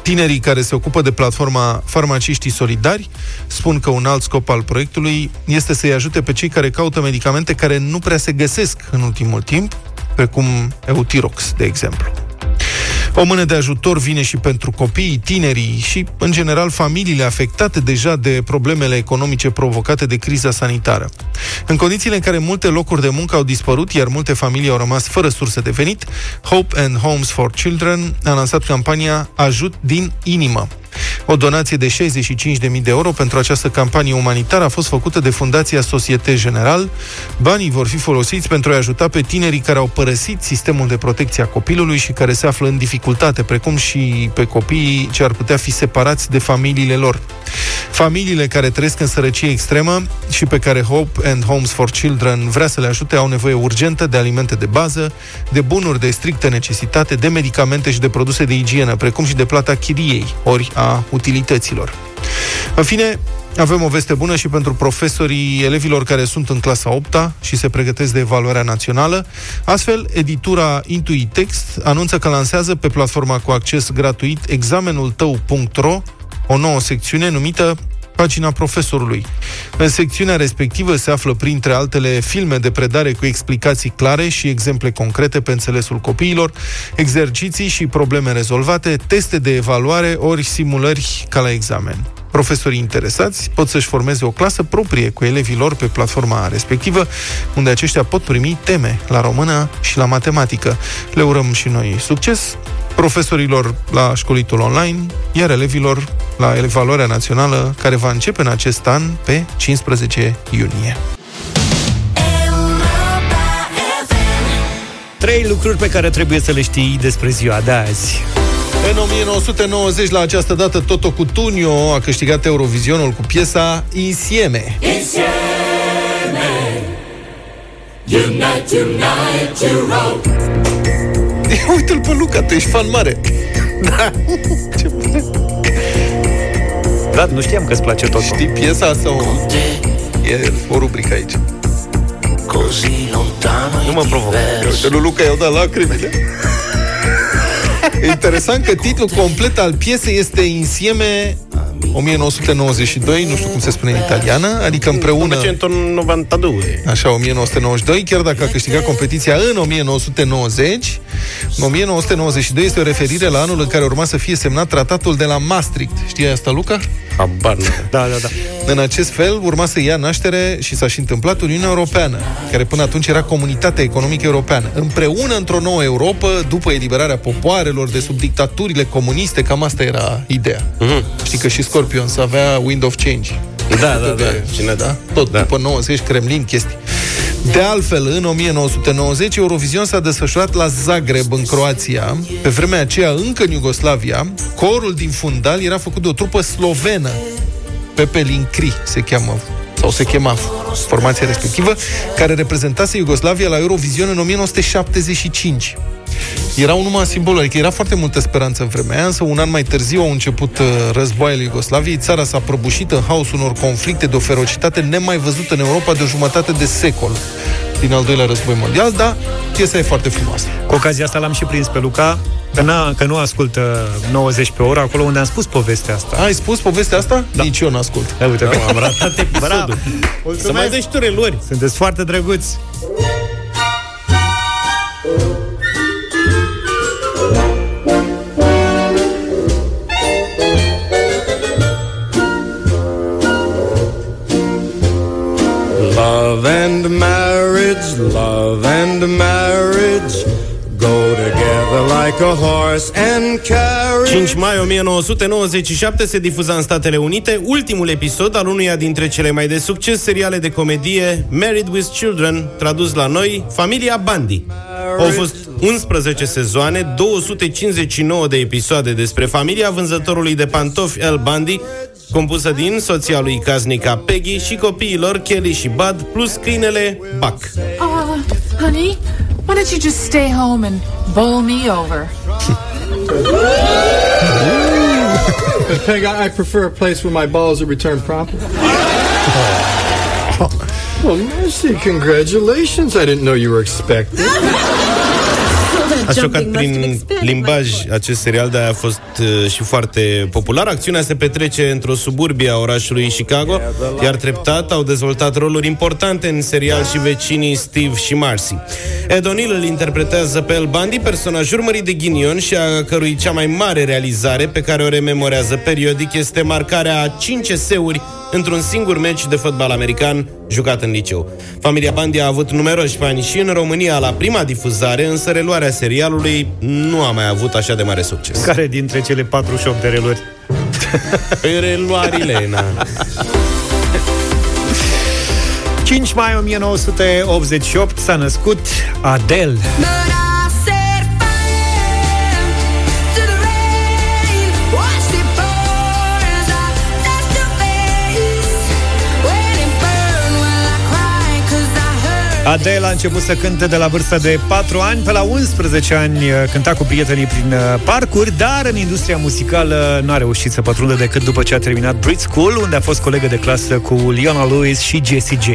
Tinerii care se ocupă de platforma Farmaciștii Solidari spun că un alt scop al proiectului este să-i ajute pe cei care caută medicamente care nu prea se găsesc în ultimul timp, precum Eutirox, de exemplu. O mână de ajutor vine și pentru copiii, tinerii și, în general, familiile afectate deja de problemele economice provocate de criza sanitară. În condițiile în care multe locuri de muncă au dispărut, iar multe familii au rămas fără surse de venit, Hope and Homes for Children a lansat campania Ajut din inimă. O donație de 65.000 de euro pentru această campanie umanitară a fost făcută de Fundația Societe General. Banii vor fi folosiți pentru a ajuta pe tinerii care au părăsit sistemul de protecție a copilului și care se află în dificultate, precum și pe copiii ce ar putea fi separați de familiile lor. Familiile care trăiesc în sărăcie extremă și pe care Hope and Homes for Children vrea să le ajute au nevoie urgentă de alimente de bază, de bunuri de strictă necesitate, de medicamente și de produse de igienă, precum și de plata chiriei, ori a utilităților. În fine, avem o veste bună și pentru profesorii elevilor care sunt în clasa 8 și se pregătesc de evaluarea națională. Astfel, editura Intuitext anunță că lansează pe platforma cu acces gratuit examenul tău.ro o nouă secțiune numită pagina profesorului. În secțiunea respectivă se află, printre altele, filme de predare cu explicații clare și exemple concrete pe înțelesul copiilor, exerciții și probleme rezolvate, teste de evaluare ori simulări ca la examen. Profesorii interesați pot să-și formeze o clasă proprie cu elevii lor pe platforma respectivă, unde aceștia pot primi teme la română și la matematică. Le urăm și noi succes profesorilor la școlitul online, iar elevilor la evaluarea națională, care va începe în acest an pe 15 iunie. Trei lucruri pe care trebuie să le știi despre ziua de azi. În 1990, la această dată, Toto Cutugno a câștigat Eurovizionul cu piesa Insieme. Insieme Unite, unite, Euro Uite-l pe Luca, tu ești fan mare. Da, ce bune. Da, nu știam că-ți place Toto Știi piesa sau... E o rubrică aici. Nu mă provocă Uite, lui Luca i-au dat lacrimile. *laughs* Interesant că titlul complet al piesei este Insieme 1992, nu știu cum se spune în italiană, adică împreună... 1992. Așa, 1992, chiar dacă a câștigat competiția în 1990. În 1992 este o referire la anul în care urma să fie semnat tratatul de la Maastricht. Știi asta, Luca? Habar nu. Da, da, da. În acest fel urma să ia naștere și s-a și întâmplat Uniunea Europeană, care până atunci era Comunitatea Economică Europeană. Împreună într-o nouă Europa, după eliberarea popoarelor de sub dictaturile comuniste, cam asta era ideea. Mhm. Știi că și Scorpions avea Wind of Change. Da, da, da. Cine da? Tot da. după 90, Kremlin, chestii. De altfel, în 1990, Eurovision s-a desfășurat la Zagreb, în Croația. Pe vremea aceea, încă în Iugoslavia, corul din fundal era făcut de o trupă slovenă. Pepe Lincri se cheamă sau se chema formația respectivă, care reprezentase Iugoslavia la Eurovision în 1975. Era un numai simbol, adică era foarte multă speranță în vremea aia, însă un an mai târziu au început uh, războaiele Iugoslaviei, țara s-a prăbușit în haosul unor conflicte de o ferocitate nemai văzută în Europa de o jumătate de secol din al doilea război mondial, dar piesa e foarte frumoasă. Cu ocazia asta l-am și prins pe Luca, că, n-a, că nu ascultă 90 pe oră, acolo unde am spus povestea asta. Ai spus povestea asta? Da. Nici eu nu ascult. Da, uite, am ratat *laughs* episodul. Să mai dai și tu relori. Sunteți foarte drăguți. Love and marriage, love and marriage go together like a horse and carriage. 5 mai 1997 se difuza în Statele Unite ultimul episod al unuia dintre cele mai de succes seriale de comedie Married with Children, tradus la noi Familia Bundy. Au fost 11 sezoane, 259 de episoade despre familia vânzătorului de pantofi El Bundy, compusă din soția lui casnica Peggy și copiilor Kelly și Bud, plus câinele Buck. Uh, honey, why don't you just stay home and bowl me over? *laughs* Peg, I, I prefer a place where my balls are returned promptly. *laughs* Well, mercy, congratulations. I didn't know you were expected. *laughs* A șocat prin limbaj acest serial, de a fost uh, și foarte popular. Acțiunea se petrece într-o suburbie a orașului Chicago, iar treptat au dezvoltat roluri importante în serial și vecinii Steve și Marcy. Ed O'Neill îl interpretează pe El Bundy, personaj urmărit de ghinion și a cărui cea mai mare realizare pe care o rememorează periodic este marcarea a 5 eseuri într-un singur meci de fotbal american jucat în liceu. Familia Bandi a avut numeroși fani și în România la prima difuzare, însă reluarea serialului nu a mai avut așa de mare succes. Care dintre cele 48 de reluri? Pe reluarile, na. 5 mai 1988 s-a născut Adele. Adele a început să cânte de la vârsta de 4 ani, pe la 11 ani uh, cânta cu prietenii prin uh, parcuri, dar în industria muzicală nu a reușit să pătrundă decât după ce a terminat Brit School, unde a fost colegă de clasă cu Leona Lewis și Jessie J.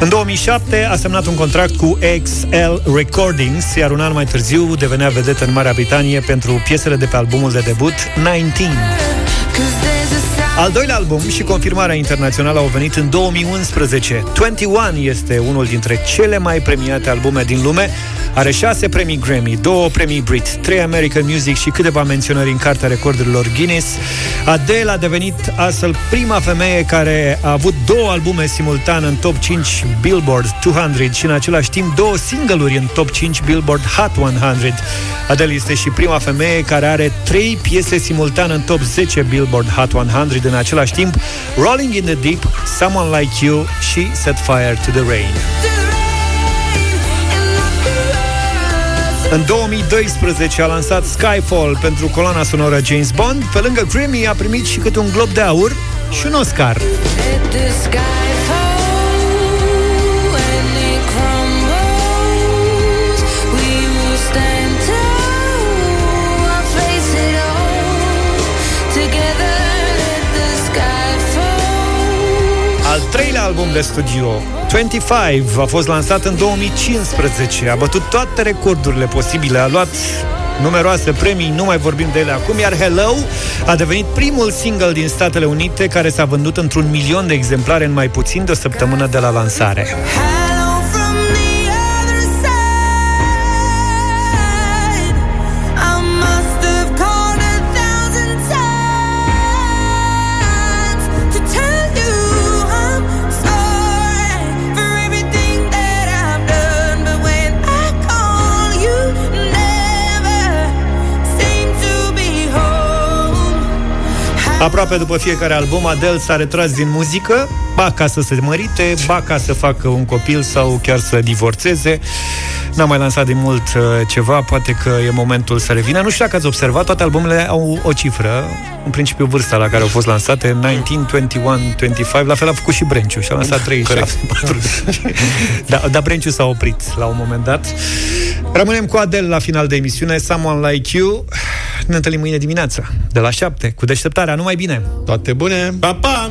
În 2007 a semnat un contract cu XL Recordings, iar un an mai târziu devenea vedetă în Marea Britanie pentru piesele de pe albumul de debut 19. Al doilea album și confirmarea internațională au venit în 2011. 21 este unul dintre cele mai premiate albume din lume. Are șase premii Grammy, două premii Brit, trei American Music și câteva menționări în Cartea Recordurilor Guinness. Adele a devenit astfel prima femeie care a avut două albume simultan în top 5 Billboard 200 și în același timp două single-uri în top 5 Billboard Hot 100. Adele este și prima femeie care are trei piese simultan în top 10 Billboard Hot 100 în același timp Rolling in the Deep, Someone Like You și Set Fire to the Rain. În 2012 a lansat Skyfall pentru coloana sonoră James Bond. Pe lângă Grammy a primit și câte un glob de aur și un Oscar. Treilea album de studio, 25, a fost lansat în 2015. A bătut toate recordurile posibile, a luat numeroase premii, nu mai vorbim de ele acum, iar Hello a devenit primul single din Statele Unite care s-a vândut într-un milion de exemplare în mai puțin de o săptămână de la lansare. Aproape după fiecare album, Adele s-a retras din muzică, ba ca să se mărite, ba ca să facă un copil sau chiar să divorțeze. N-a mai lansat de mult uh, ceva, poate că e momentul să revină. Nu știu dacă ați observat, toate albumele au o cifră, în principiu vârsta la care au fost lansate, 19, 21, 25, la fel a făcut și Brenciu și a lansat 37, 40. *laughs* da, dar Brenciu s-a oprit la un moment dat. Rămânem cu Adele la final de emisiune, Someone Like You. Ne întâlnim mâine dimineața, de la 7, cu deșteptarea. Numai bine! Toate bune! Pa, pa!